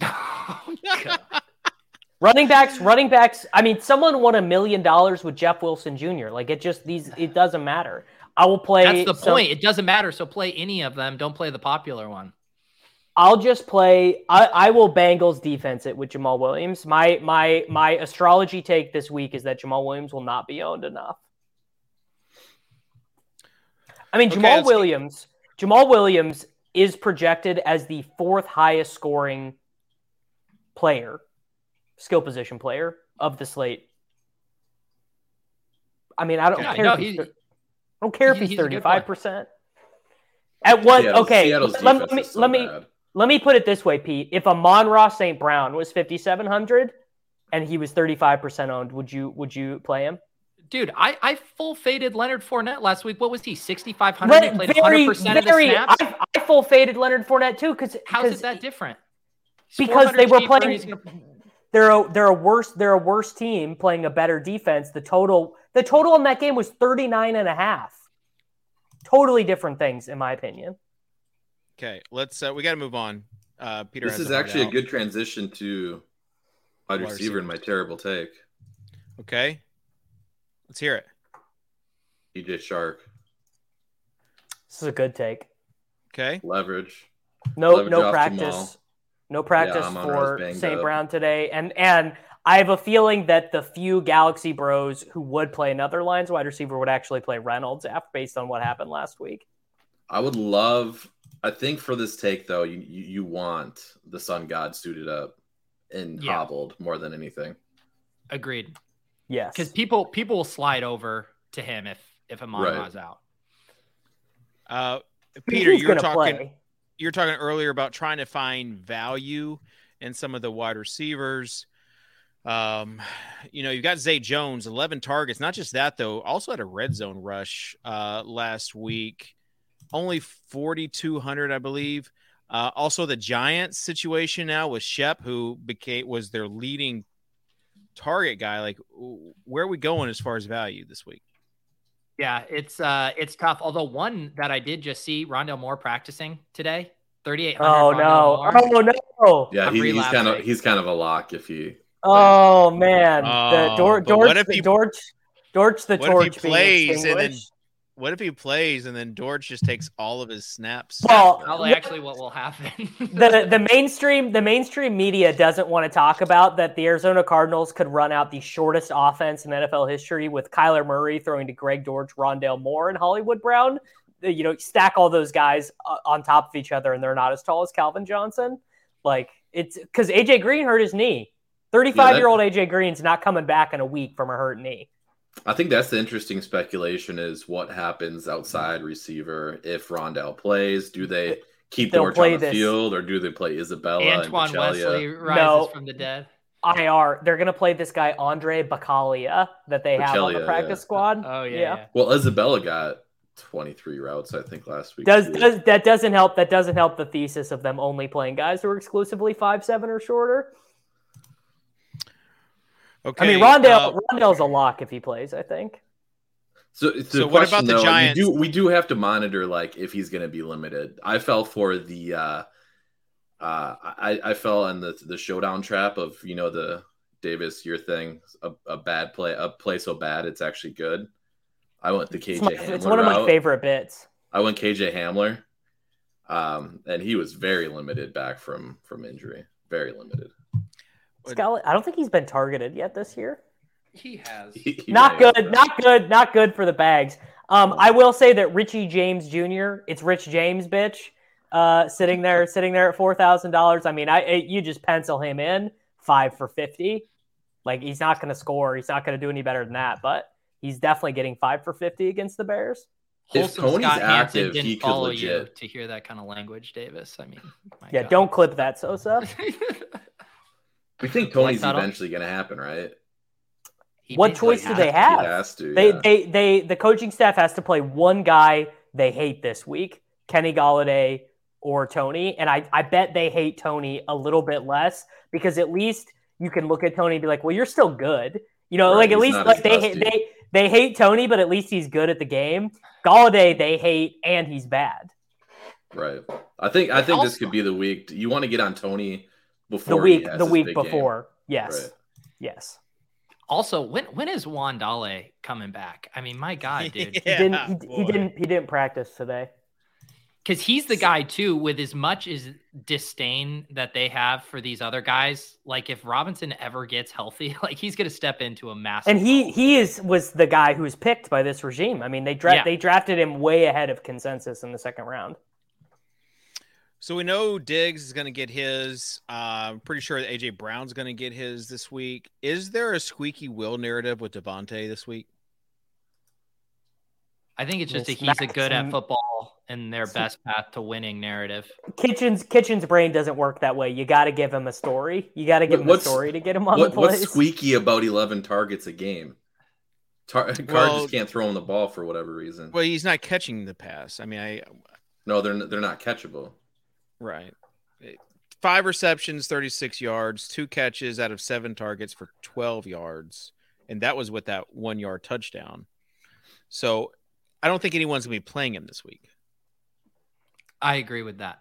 Oh, Running backs, running backs. I mean, someone won a million dollars with Jeff Wilson Jr. Like it just these. It doesn't matter. I will play. That's the some- point. It doesn't matter. So play any of them. Don't play the popular one. I'll just play. I, I will Bengals defense it with Jamaal Williams. My my my astrology take this week is that Jamaal Williams will not be owned enough. I mean, Okay, Jamaal let's- Williams. Jamaal Williams is projected as the fourth highest scoring player, skill position player of the slate. I mean, I don't Yeah, care. no, if he's, he- thir- I don't care if he- he's he's a good thirty-five percent. At what? Seattle's- okay, Seattle's let, me let me bad. Let me put it this way, Pete. If Amon-Ra St. Brown was 5,700, and he was 35% owned, would you would you play him? Dude, I, I full faded Leonard Fournette last week. What was he? 6,500? He played 100% of the snaps. I, I full faded Leonard Fournette too. Cause, How's cause, it that different? Because they were playing. Gonna... They're a, they're a worse they're a worse team playing a better defense. The total the total in that game was 39 and a half. Totally different things in my opinion. Okay, let's uh, we got to move on. Uh, Peter, this is actually out. a good transition to wide receiver in my terrible take. Okay, let's hear it. DJ Chark. This is a good take. Okay. Leverage. No, Leverage no practice. No practice yeah, for St. Brown today, and and I have a feeling that the few Galaxy Bros who would play another Lions wide receiver would actually play Reynolds after based on what happened last week. I would love I think for this take though, you you want the sun god suited up and yeah. hobbled more than anything. Agreed. Yes. Because people people will slide over to him if if Amon right. out. Uh, Peter, you were talking play. you're talking earlier about trying to find value in some of the wide receivers. Um, you know, you've got Zay Jones, 11 targets. Not just that, though, also had a red zone rush uh, last week only 4,200, I believe. Uh, also, the Giants situation now with Shep, who became was their leading target guy. Like, where are we going as far as value this week? Yeah, it's uh, it's tough. Although one that I did just see Rondale Moore practicing today, 3,800. Oh no! Moore. Oh no! Yeah, he, he's kind of he's kind of a lock if he. Oh man, oh, the Dor- Dortch, he, Dortch, Dortch, the torch plays and then what if he plays and then Dortch just takes all of his snaps? Well, probably actually what will happen. the the mainstream the mainstream media doesn't want to talk about that the Arizona Cardinals could run out the shortest offense in NFL history with Kyler Murray throwing to Greg Dortch, Rondale Moore, and Hollywood Brown. You know, stack all those guys uh, on top of each other, and they're not as tall as Calvin Johnson. Like it's because AJ Green hurt his knee. Thirty-five year old AJ Green's not coming back in a week from a hurt knee. I think that's the interesting speculation is what happens outside receiver if Rondale plays. Do they keep Dortch on the this. field or do they play Isabella Antoine Wesley rises no. from the dead? IR. They're gonna play this guy Andre Baccellia that they have on the practice yeah. squad. Oh yeah, yeah. Well, Isabella got 23 routes, I think, last week. Does, does that doesn't help? That doesn't help the thesis of them only playing guys who are exclusively five seven or shorter. Okay. I mean, Rondale uh, Rondale's a lock if he plays. I think. So, so what about the though, Giants? We do, we do have to monitor like if he's going to be limited. I fell for the, uh, uh, I, I fell in the the showdown trap of you know the Davis your thing a, a bad play a play so bad it's actually good. I went the KJ. It's, my, it's one of my favorite bits. I went KJ Hamler, um, and he was very limited back from from injury. Very limited. Scarlett, I don't think he's been targeted yet this year. He has. not good. Not good. Not good for the bags. Um, I will say that Richie James Jr. It's Rich James, bitch. Uh, sitting there, sitting there at four thousand dollars. I mean, I it, you just pencil him in five for fifty. Like he's not going to score. He's not going to do any better than that. But he's definitely getting five for fifty against the Bears. If Toney's Scott active, didn't he could follow legit. you to hear that kind of language, Davis. I mean, yeah, God. don't clip that, Sosa. We think Toney's eventually going to happen, right? He what choice do they have? has to, they, yeah. they, they, the coaching staff has to play one guy they hate this week, Kenny Golladay or Toney, and I, I bet they hate Toney a little bit less because at least you can look at Toney and be like, well, you're still good, you know, right, like at least like they hate, they they hate Toney, but at least he's good at the game. Golladay they hate and he's bad. Right. I think I think also, this could be the week. You want to get on Toney before the week the week before. Game. Yes. Right. Yes. Also, when when is Wan'Dale coming back? I mean, my God, dude. yeah, he didn't he, he, didn't he didn't practice today. Because he's the guy too, with as much as disdain that they have for these other guys. Like if Robinson ever gets healthy, like he's gonna step into a massive. And he role. he is was the guy who was picked by this regime. I mean, they dra- yeah. they drafted him way ahead of consensus in the second round. So we know Diggs is going to get his. Uh, I'm pretty sure AJ Brown's going to get his this week. Is there a squeaky will narrative with Davante this week? I think it's just a he's a good at football and their best path to winning narrative. Kitchen's Kitchen's brain doesn't work that way. You got to give him a story. You got to give What- him a story to get him on What, the what's place. squeaky about 11 targets a game? Tar- Carr just can't throw him the ball for whatever reason. Well, he's not catching the pass. I mean, I No, they're they're not catchable. Right. Five receptions, 36 yards, two catches out of seven targets for 12 yards. And that was with that one yard touchdown. So I don't think anyone's going to be playing him this week. I agree with that.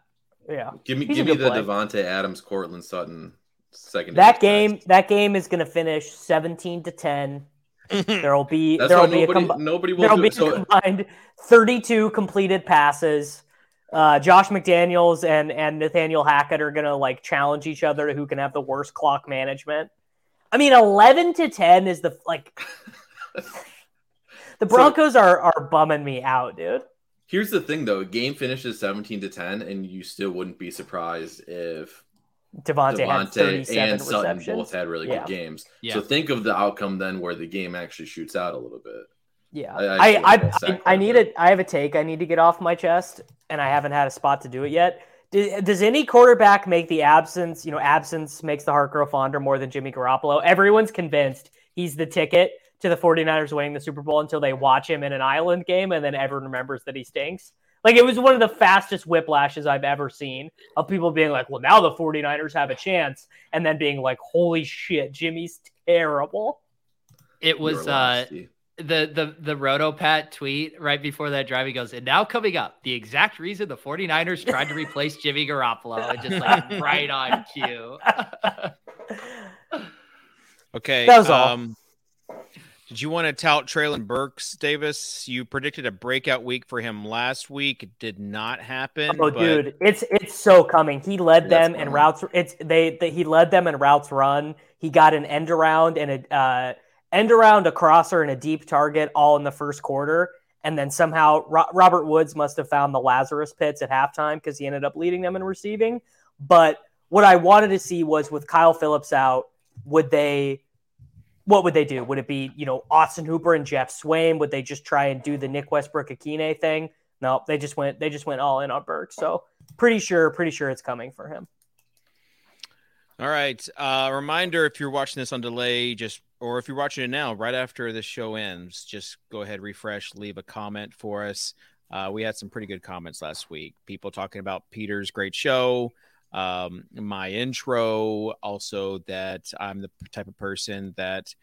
Yeah. Give me He's give me the play. Davante Adams, Courtland Sutton second. That game that game is going to finish 17 to 10. There'll be That's there'll why be a nobody combi- nobody will there'll do be it. So combined 32 completed passes. Uh, Josh McDaniels and and Nathaniel Hackett are going to like challenge each other to who can have the worst clock management. I mean 11 to 10 is the like the Broncos are are bumming me out, dude. here's the thing though, game finishes 17 to 10, and you still wouldn't be surprised if Davante, Davante and Sutton receptions. both had really Yeah. good games. Yeah. So think of the outcome then where the game actually shoots out a little bit. Yeah, I- I I I, I, sacked I, that need bit. it. I have a take. I need to get off my chest, and I haven't had a spot to do it yet. Does, does any quarterback make the absence? You know, absence makes the heart grow fonder more than Jimmy Garoppolo. Everyone's convinced he's the ticket to the 49ers winning the Super Bowl until they watch him in an island game, and then everyone remembers that he stinks. Like it was one of the fastest whiplashes I've ever seen of people being like, "Well, now the 49ers have a chance," and then being like, "Holy shit, Jimmy's terrible." It You was uh lost, Steve. The the the Rotopat tweet right before that drive. He goes, and now coming up, the exact reason the 49ers tried to replace Jimmy Garoppolo. And just like right on cue. Okay. That was all. um, Did you want to tout Treylon Burks, Davis? You predicted a breakout week for him last week. It did not happen. Oh, but dude, it's it's so coming. He led Yeah, them it's in routes. It's they, they he led them in routes run. He got an end around and a uh, end around, a crosser, and a deep target all in the first quarter. And then somehow Ro- Robert Woods must have found the Lazarus pits at halftime because he ended up leading them in receiving. But what I wanted to see was with Kyle Phillips out, would they? What would they do? Would it be you know Austin Hooper and Geoff Swaim? Would they just try and do the Nick Westbrook Ikhine thing? No, they just went they just went all in on Burke. So pretty sure, pretty sure it's coming for him. All right. Uh, reminder: if you're watching this on delay, just or if you're watching it now, right after the show ends, just go ahead, refresh, leave a comment for us. Uh, we had some pretty good comments last week. People talking about Peter's great show, um, my intro, also that I'm the type of person that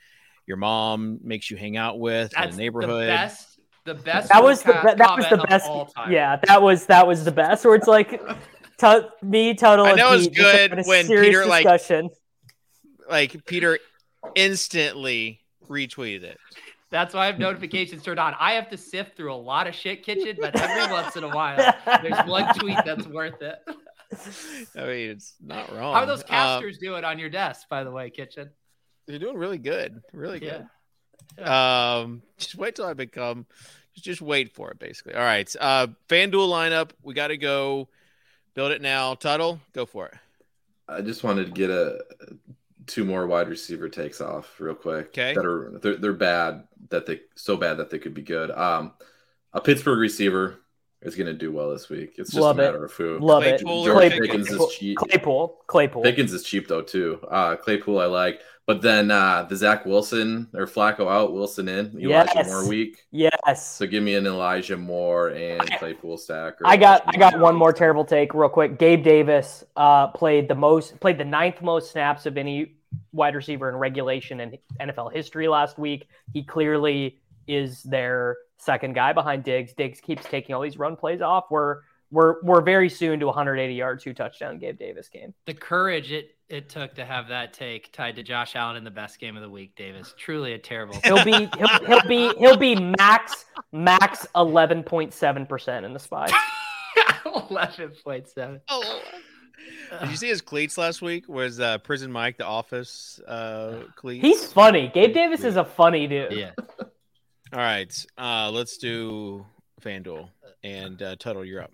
your mom makes you hang out with in the neighborhood. the best. The best. That was the co- be- that was the best. Yeah, that was that was the best. Where it's like to, me, Total, I and know it's good having a when serious Peter, like- discussion. Like Peter instantly retweeted it. That's why I have notifications turned on. I have to sift through a lot of shit, kitchen, but every once in a while, there's one tweet that's worth it. I mean, it's not wrong. How are those Uh, casters doing on your desk, by the way, kitchen? They're doing really good. Really Yeah. good. Um, just wait till I become. Just, just wait for it. Basically. All right. Uh, FanDuel lineup. We got to go. Build it now. Tuttle, go for it. I just wanted to get a two more wide receiver takes off real quick. Okay. That are they're, they're bad that they so bad that they could be good. Um, a Pittsburgh receiver is going to do well this week. It's just Love a it. matter of who. Love it. Claypool or George Pickens? Pickens is Claypool, cheap. Claypool, Claypool. Pickens is cheap though too. Uh, Claypool I like, but then uh, the Zach Wilson or Flacco out, Wilson in. Elijah Yes. Moore week. Yes. So give me an Elijah Moore and Claypool stack. or I got I got Moore. one more terrible take real quick. Gabe Davis uh, played the most played the ninth most snaps of any wide receiver in regulation in NFL history last week. He clearly is their second guy behind Diggs. Diggs keeps taking all these run plays off. We're we're we're very soon to 180 yard two touchdown Gabe Davis game. The courage it it took to have that take tied to Josh Allen in the best game of the week, Davis. Truly a terrible. He'll be he'll, he'll be he'll be max max 11.7 percent in the spy. Eleven point seven. Oh. Did you see his cleats last week? Was uh, Prison Mike the Office uh, cleats? He's funny. Gabe Davis is a funny dude. Yeah. All right. Uh, let's do FanDuel and uh, Tuttle. You're up.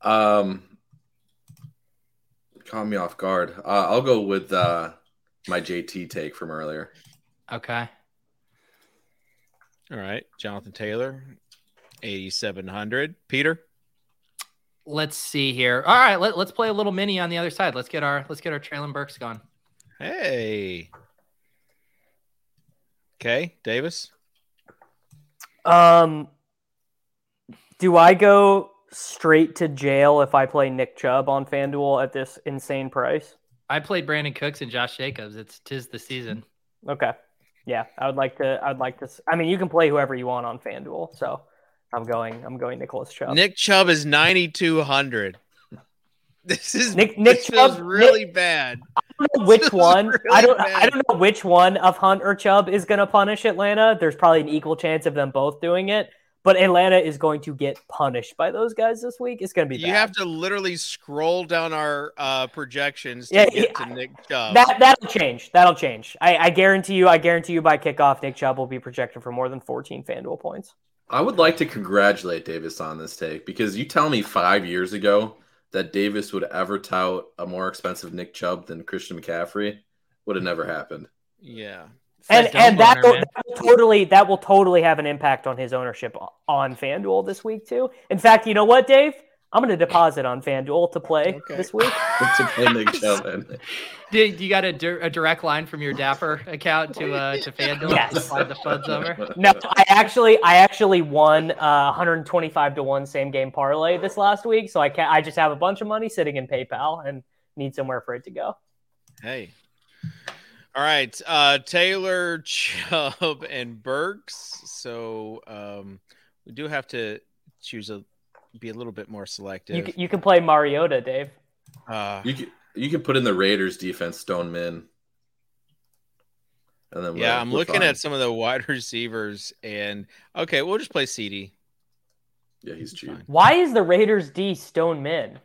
Um, caught me off guard. Uh, I'll go with uh, my JT take from earlier. Okay. All right, Jonathan Taylor, eighty-seven hundred. Peter, Let's see here. All right, let, let's play a little mini on the other side. Let's get our let's get our Treylon Burks gone. hey. Okay, Davis. Um, do I go straight to jail if I play Nick Chubb on FanDuel at this insane price? I played Brandin Cooks and Josh Jacobs. It's tis the season. Okay. Yeah, I would like to. I'd like to. I mean, you can play whoever you want on FanDuel, so I'm going. I'm going Nicholas Chubb. Nick Chubb is ninety-two hundred. This is Nick- Nick this feels Chubb- really bad. I don't know which This is one. I don't. I don't know which one of Hunt or Chubb is going to punish Atlanta. There's probably an equal chance of them both doing it, but Atlanta is going to get punished by those guys this week. It's going to be. You bad. have to literally scroll down our uh, projections to Yeah, get yeah, to Nick Chubb. That that'll change. That'll change. I, I guarantee you. I guarantee you by kickoff, Nick Chubb will be projected for more than 14 FanDuel points. I would like to congratulate Davis on this take because you tell me five years ago that Davis would ever tout a more expensive Nick Chubb than Christian McCaffrey would have never happened. yeah. And Fred and that will, that will totally that will totally have an impact on his ownership on FanDuel this week too. In fact, you know what, Dave? I'm going to deposit on FanDuel to play Okay. this week. to play Nick Chubb in. Did you got a, dir- a direct line from your Dapper account to uh to FanDuel Yes. to slide the funds over? No, I actually I actually won uh, 125 to one same game parlay this last week, so I can I just have a bunch of money sitting in PayPal and need somewhere for it to go. Hey. All right. Uh, Taylor, Chubb, and Burks. So um, we do have to choose a be a little bit more selective. You can, you can play Mariota, Dave. uh, You can, you could put in the Raiders defense Stone Min. And then yeah, we're- I'm we're looking fine. at some of the wide receivers, and okay, we'll just play CeeDee. Yeah, he's cheap. Fine. Why is the Raiders D Stone Min?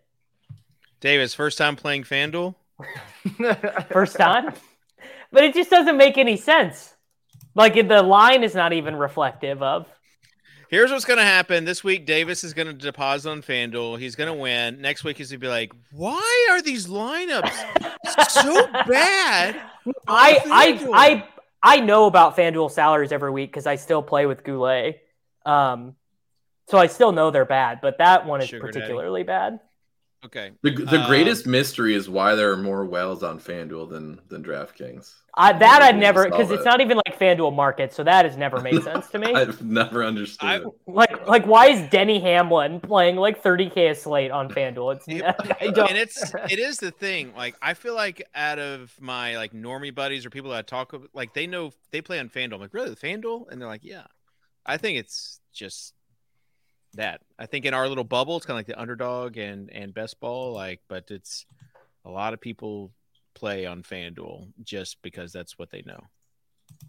Davis, first time playing FanDuel. First time? but it just doesn't make any sense. Like the line is not even reflective of. Here's what's going to happen this week. Davis is going to deposit on FanDuel. He's going to win. Next week, he's going to be like, "Why are these lineups so bad?" I I I I know about FanDuel salaries every week because I still play with Goulet. Um, so I still know they're bad, but that one is Sugar daddy. particularly bad. Okay. The, the Uh, greatest mystery is why there are more whales on FanDuel than than DraftKings. I, that I've never saw because it's that. not even like FanDuel market, so that has never made sense to me. I've never understood. I- Like like why is Denny Hamlin playing like 30k a slate on FanDuel? It's I don't. and it's it is the thing. Like I feel like out of my like normie buddies or people that I talk with, like they know they play on FanDuel. I'm like, really, FanDuel? And they're like, yeah. I think it's just that. I think in our little bubble, it's kind of like the underdog and and best ball. Like, but it's a lot of people play on FanDuel just because that's what they know,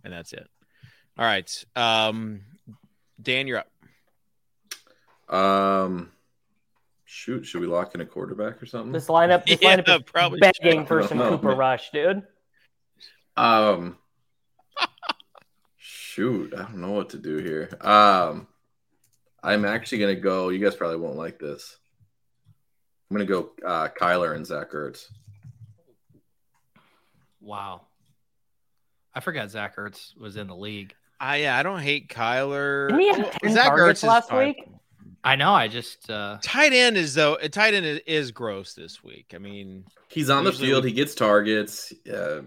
and that's it. All right, um, Dan, you're up. Um, shoot, should we lock in a quarterback or something? this lineup, this Yeah, lineup is probably begging should. for some know, Cooper man. Rush, dude. Um, shoot, I don't know what to do here. Um, I'm actually gonna go. You guys probably won't like this. I'm gonna go uh, Kyler and Zach Ertz. Wow. I forgot Zach Ertz was in the league. I yeah, I don't hate Kyler. Didn't he have 10 Zach targets Ertz last fine. week? I know. I just uh Tight end is though. Tight end is, is gross this week. I mean, He's on the field. we- He gets targets. Uh,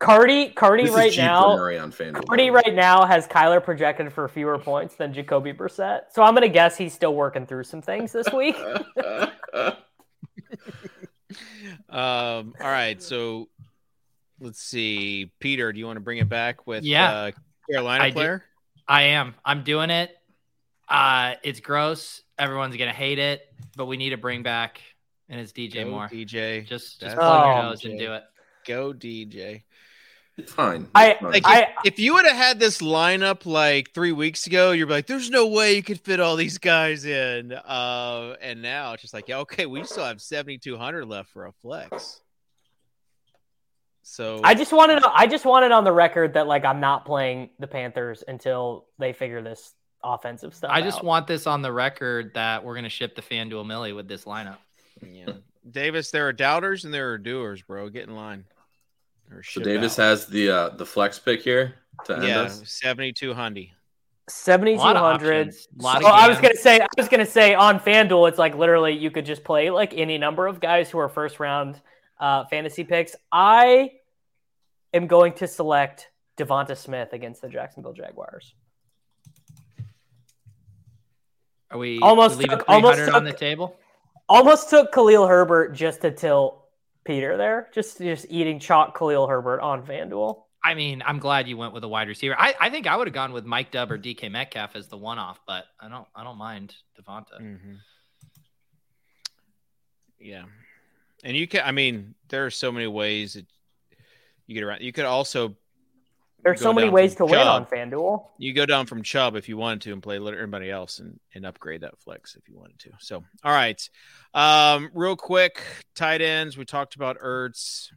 Cardi, Cardi this right is cheap for now. Murray on Cardi right now has Kyler projected for fewer points than Jacoby Brissett. So I'm gonna guess he's still working through some things this week. um. All right. So let's see, Peter. Do you want to bring it back with Yeah. uh, Carolina I do. player? I am. I'm doing it. Uh it's gross. Everyone's gonna hate it, but we need to bring back and it's DJ Go Moore. DJ. Just just That's plug your Oh. nose and do it. Go DJ. It's fine. I- fine. Like I- if, if you would have had this lineup like three weeks ago, you're like, "There's no way you could fit all these guys in." Uh, and now it's just like, yeah, okay, we still have 7,200 left for a flex. So I just wanted I just wanted on the record that like I'm not playing the Panthers until they figure this offensive stuff. I just out. want this on the record that we're gonna ship the FanDuel Millie with this lineup. Yeah. Davis, there are doubters and there are doers, bro. Get in line. Or so Davis out. has the uh, the flex pick here to end yeah, us. 72 Hundy. seventy two hundred. Oh, I was gonna say, I was gonna say on FanDuel, it's like literally you could just play like any number of guys who are first round uh, fantasy picks. I am going to select Devonta Smith against the Jacksonville Jaguars. Are we almost leaving took, almost took, on the table? Almost took Khalil Herbert just to tilt Peter there, just just eating chalk Khalil Herbert on FanDuel. I mean, I'm glad you went with a wide receiver. I, I think I would have gone with Mike Dub or DK Metcalf as the one off, but I don't I don't mind Devonta. Mm-hmm. Yeah, and you can. I mean, there are so many ways that you get around. You could also. There's so many ways to Chubb. win on FanDuel. You go down from Chubb if you wanted to and play everybody else and, and upgrade that flex if you wanted to. So, all right. Um, real quick, tight ends. We talked about Ertz.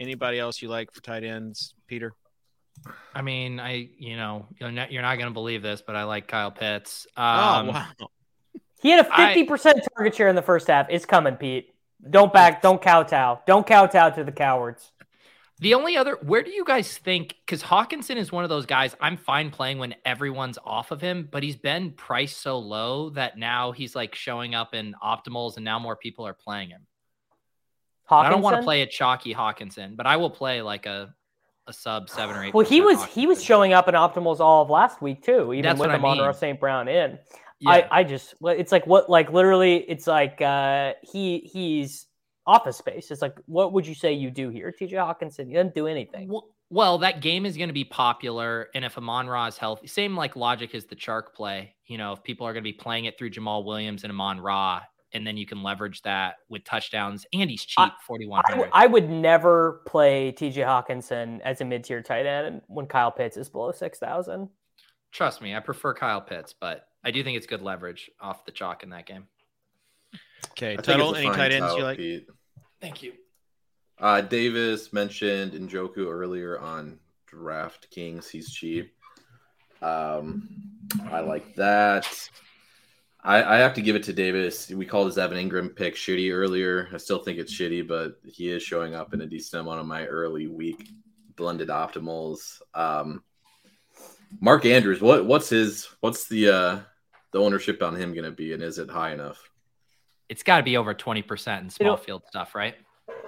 Anybody else you like for tight ends, Peter? I mean, I you know you're not, you're not going to believe this, but I like Kyle Pitts. Oh, um, oh wow! He had a fifty percent target share in the first half. It's coming, Pete. Don't back. Don't kowtow. Don't kowtow to the cowards. The only other, where do you guys think? Because Hockenson is one of those guys I'm fine playing when everyone's off of him, but he's been priced so low that now he's like showing up in optimals and now more people are playing him. I don't want to play a chalky Hockenson, but I will play like a a sub seven or eight. Well, he was Hockenson. he was showing up in optimals all of last week too, even That's with the Amon-Ra St. Brown in. Yeah. I I just it's like what like literally it's like uh he he's office space. It's like what would you say you do here, TJ Hockenson, You didn't do anything. Well, well, that game is going to be popular, and if Amon Ra is healthy, same like logic as the Chark play. You know, if people are going to be playing it through Jamaal Williams and Amon Ra, and then you can leverage that with touchdowns. And he's cheap, forty one. I, I would never play T.J. Hockenson as a mid tier tight end when Kyle Pitts is below six thousand. Trust me, I prefer Kyle Pitts, but I do think it's good leverage off the chalk in that game. Okay, Tuttle, any tight ends you like? Pete. Thank you. Uh, Davis mentioned Njoku earlier on DraftKings. He's cheap. Um, I like that. I, I have to give it to Davis. We called his Evan Engram pick shitty earlier. I still think it's shitty, but he is showing up in a decent amount of my early week blended optimals. Um, Mark Andrews, what what's his what's the uh the ownership on him going to be, and is it high enough? It's got to be over twenty percent in small field stuff, right?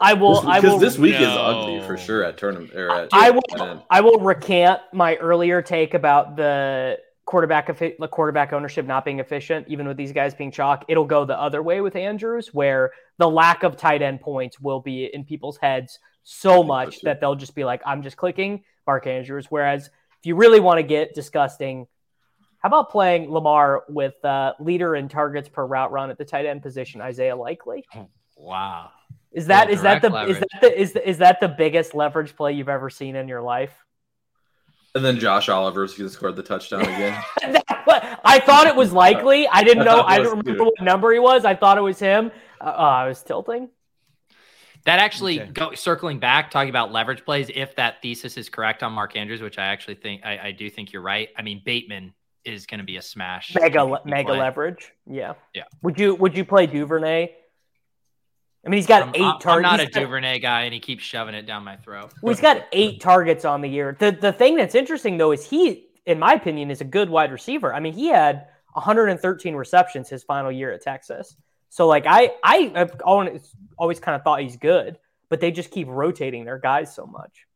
I will. I will. This week no. is ugly for sure at tournament. Or at, I will. I will recant my earlier take about the quarterback the quarterback ownership not being efficient, even with these guys being chalk, it'll go the other way with Andrews, where the lack of tight end points will be in people's heads so much that they'll just be like, I'm just clicking Mark Andrews. Whereas if you really want to get disgusting, how about playing Lamar with uh, leader in targets per route run at the tight end position, Isaiah Likely? Wow. Is that is that the leverage. is that the is, is that the biggest leverage play you've ever seen in your life? And then Josh Oliver's going to score the touchdown again. I thought it was likely. I didn't know. I don't remember what number he was. I thought it was him. Uh, uh, I was tilting. That actually okay. go circling back, talking about leverage plays. If that thesis is correct on Mark Andrews, which I actually think I, I do think you're right. I mean, Bateman is going to be a smash. Mega mega play. leverage. Yeah. Yeah. Would you Would you play Duvernay I mean, he's got I'm, 8 targets. I'm not a Duvernay guy, and he keeps shoving it down my throat. Well, he's got eight targets on the year. The the thing that's interesting though is he, in my opinion, is a good wide receiver. I mean, he had 113 receptions his final year at Texas. So like I I have always always kind of thought he's good, but they just keep rotating their guys so much.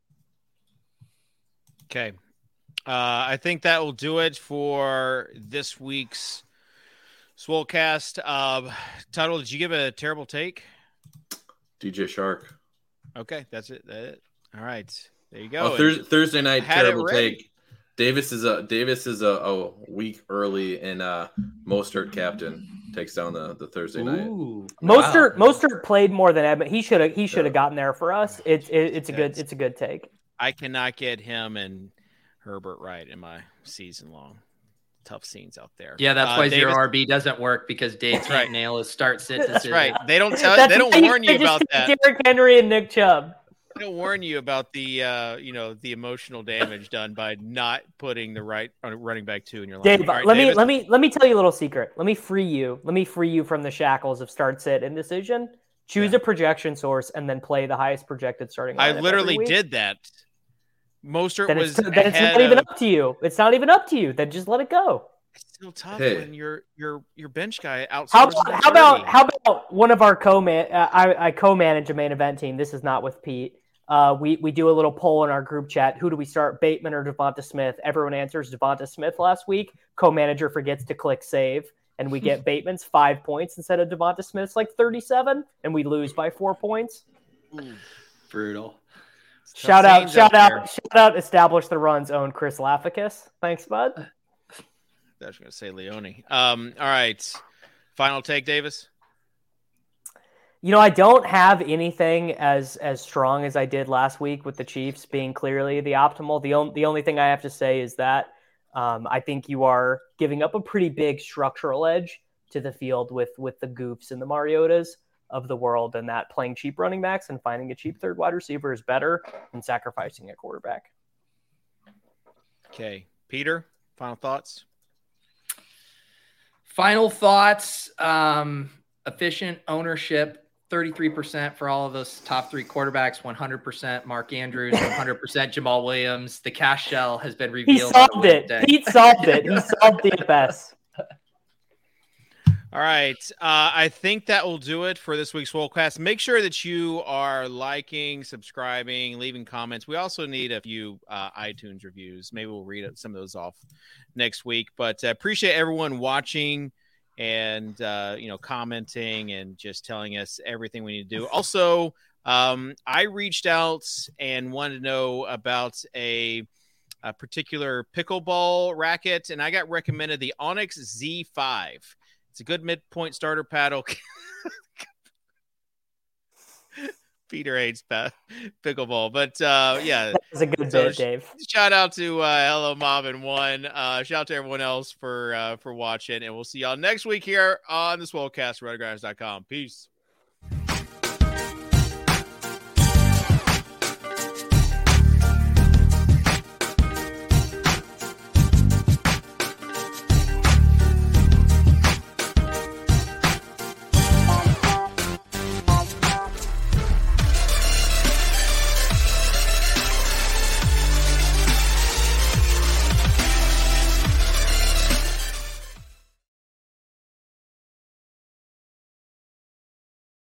Okay. Uh, I think that will do it for this week's Swolecast. Uh, Tuttle, did you give a terrible take? DJ Chark. Okay, that's it. That's it. All right, there you go. Oh, thir- Thursday night terrible take. Davis is a Davis is a, a week early, and uh, Mostert captain takes down the, the Thursday Ooh, night. Mostert wow. Mostert played more than Edmonds. He should have he should have yeah. gotten there for us. It's it, it's a good it's a good take. I cannot get him and Herbert right in my season long tough scenes out there. Yeah, that's uh, why Davis, zero RB doesn't work because Dave can't right. nail his start sit decision. That's right. They don't tell. they don't warn you, you about that. Derrick Henry and Nick Chubb. They don't warn you about the uh, you know the emotional damage done by not putting the right running back two in your line. Dave, right, let Davis. me let me let me tell you a little secret. Let me free you. Let me free you from the shackles of start sit and decision. Choose yeah. a projection source and then play the highest projected starting. I literally did that Mostert then was it's, then it's not even up to you. It's not even up to you. Then just let it go. It's still tough Hey. when your your your bench guy outscores. How about how about how about one of our co-man? Uh, I, I co-manage a main event team. This is not with Pete. Uh, we we do a little poll in our group chat. Who do we start, Bateman or Devonta Smith? Everyone answers Devonta Smith last week. Co-manager forgets to click save, and we get Bateman's five points instead of Devonta Smith's like thirty-seven, and we lose by four points. Brutal. Shout out, shout there. out, shout out! Establish the run's own Chris Laficus. Thanks, bud. I was going to say Leone. Um, all right. Final take, Davis. You know, I don't have anything as as strong as I did last week with the Chiefs being clearly the optimal. The only the only thing I have to say is that um, I think you are giving up a pretty big structural edge to the field with with the Goffs and the Mariotas of the world, and that playing cheap running backs and finding a cheap third wide receiver is better than sacrificing a quarterback. Okay. Peter, final thoughts? Final thoughts. Um, efficient ownership. 33% for all of those top three quarterbacks, 100% Mark Andrews, 100% Jamaal Williams. The cash shell has been revealed. He solved it. Wednesday. Pete solved it. He solved DFS. All right. Uh, I think that will do it for this week's Swolecast. Make sure that you are liking, subscribing, leaving comments. We also need a few uh, iTunes reviews. Maybe we'll read some of those off next week. But uh, appreciate everyone watching and uh, you know commenting and just telling us everything we need to do. Also, um, I reached out and wanted to know about a a particular pickleball racket, and I got recommended the Onix Z5. It's a good midpoint starter paddle. Peter hates pickleball, but uh, yeah, That was a good So bit, Dave. shout out to uh, Hello Mom and One. Uh, shout out to everyone else for uh, for watching, and we'll see y'all next week here on the Swolecast, RotoGrinders.com. Peace.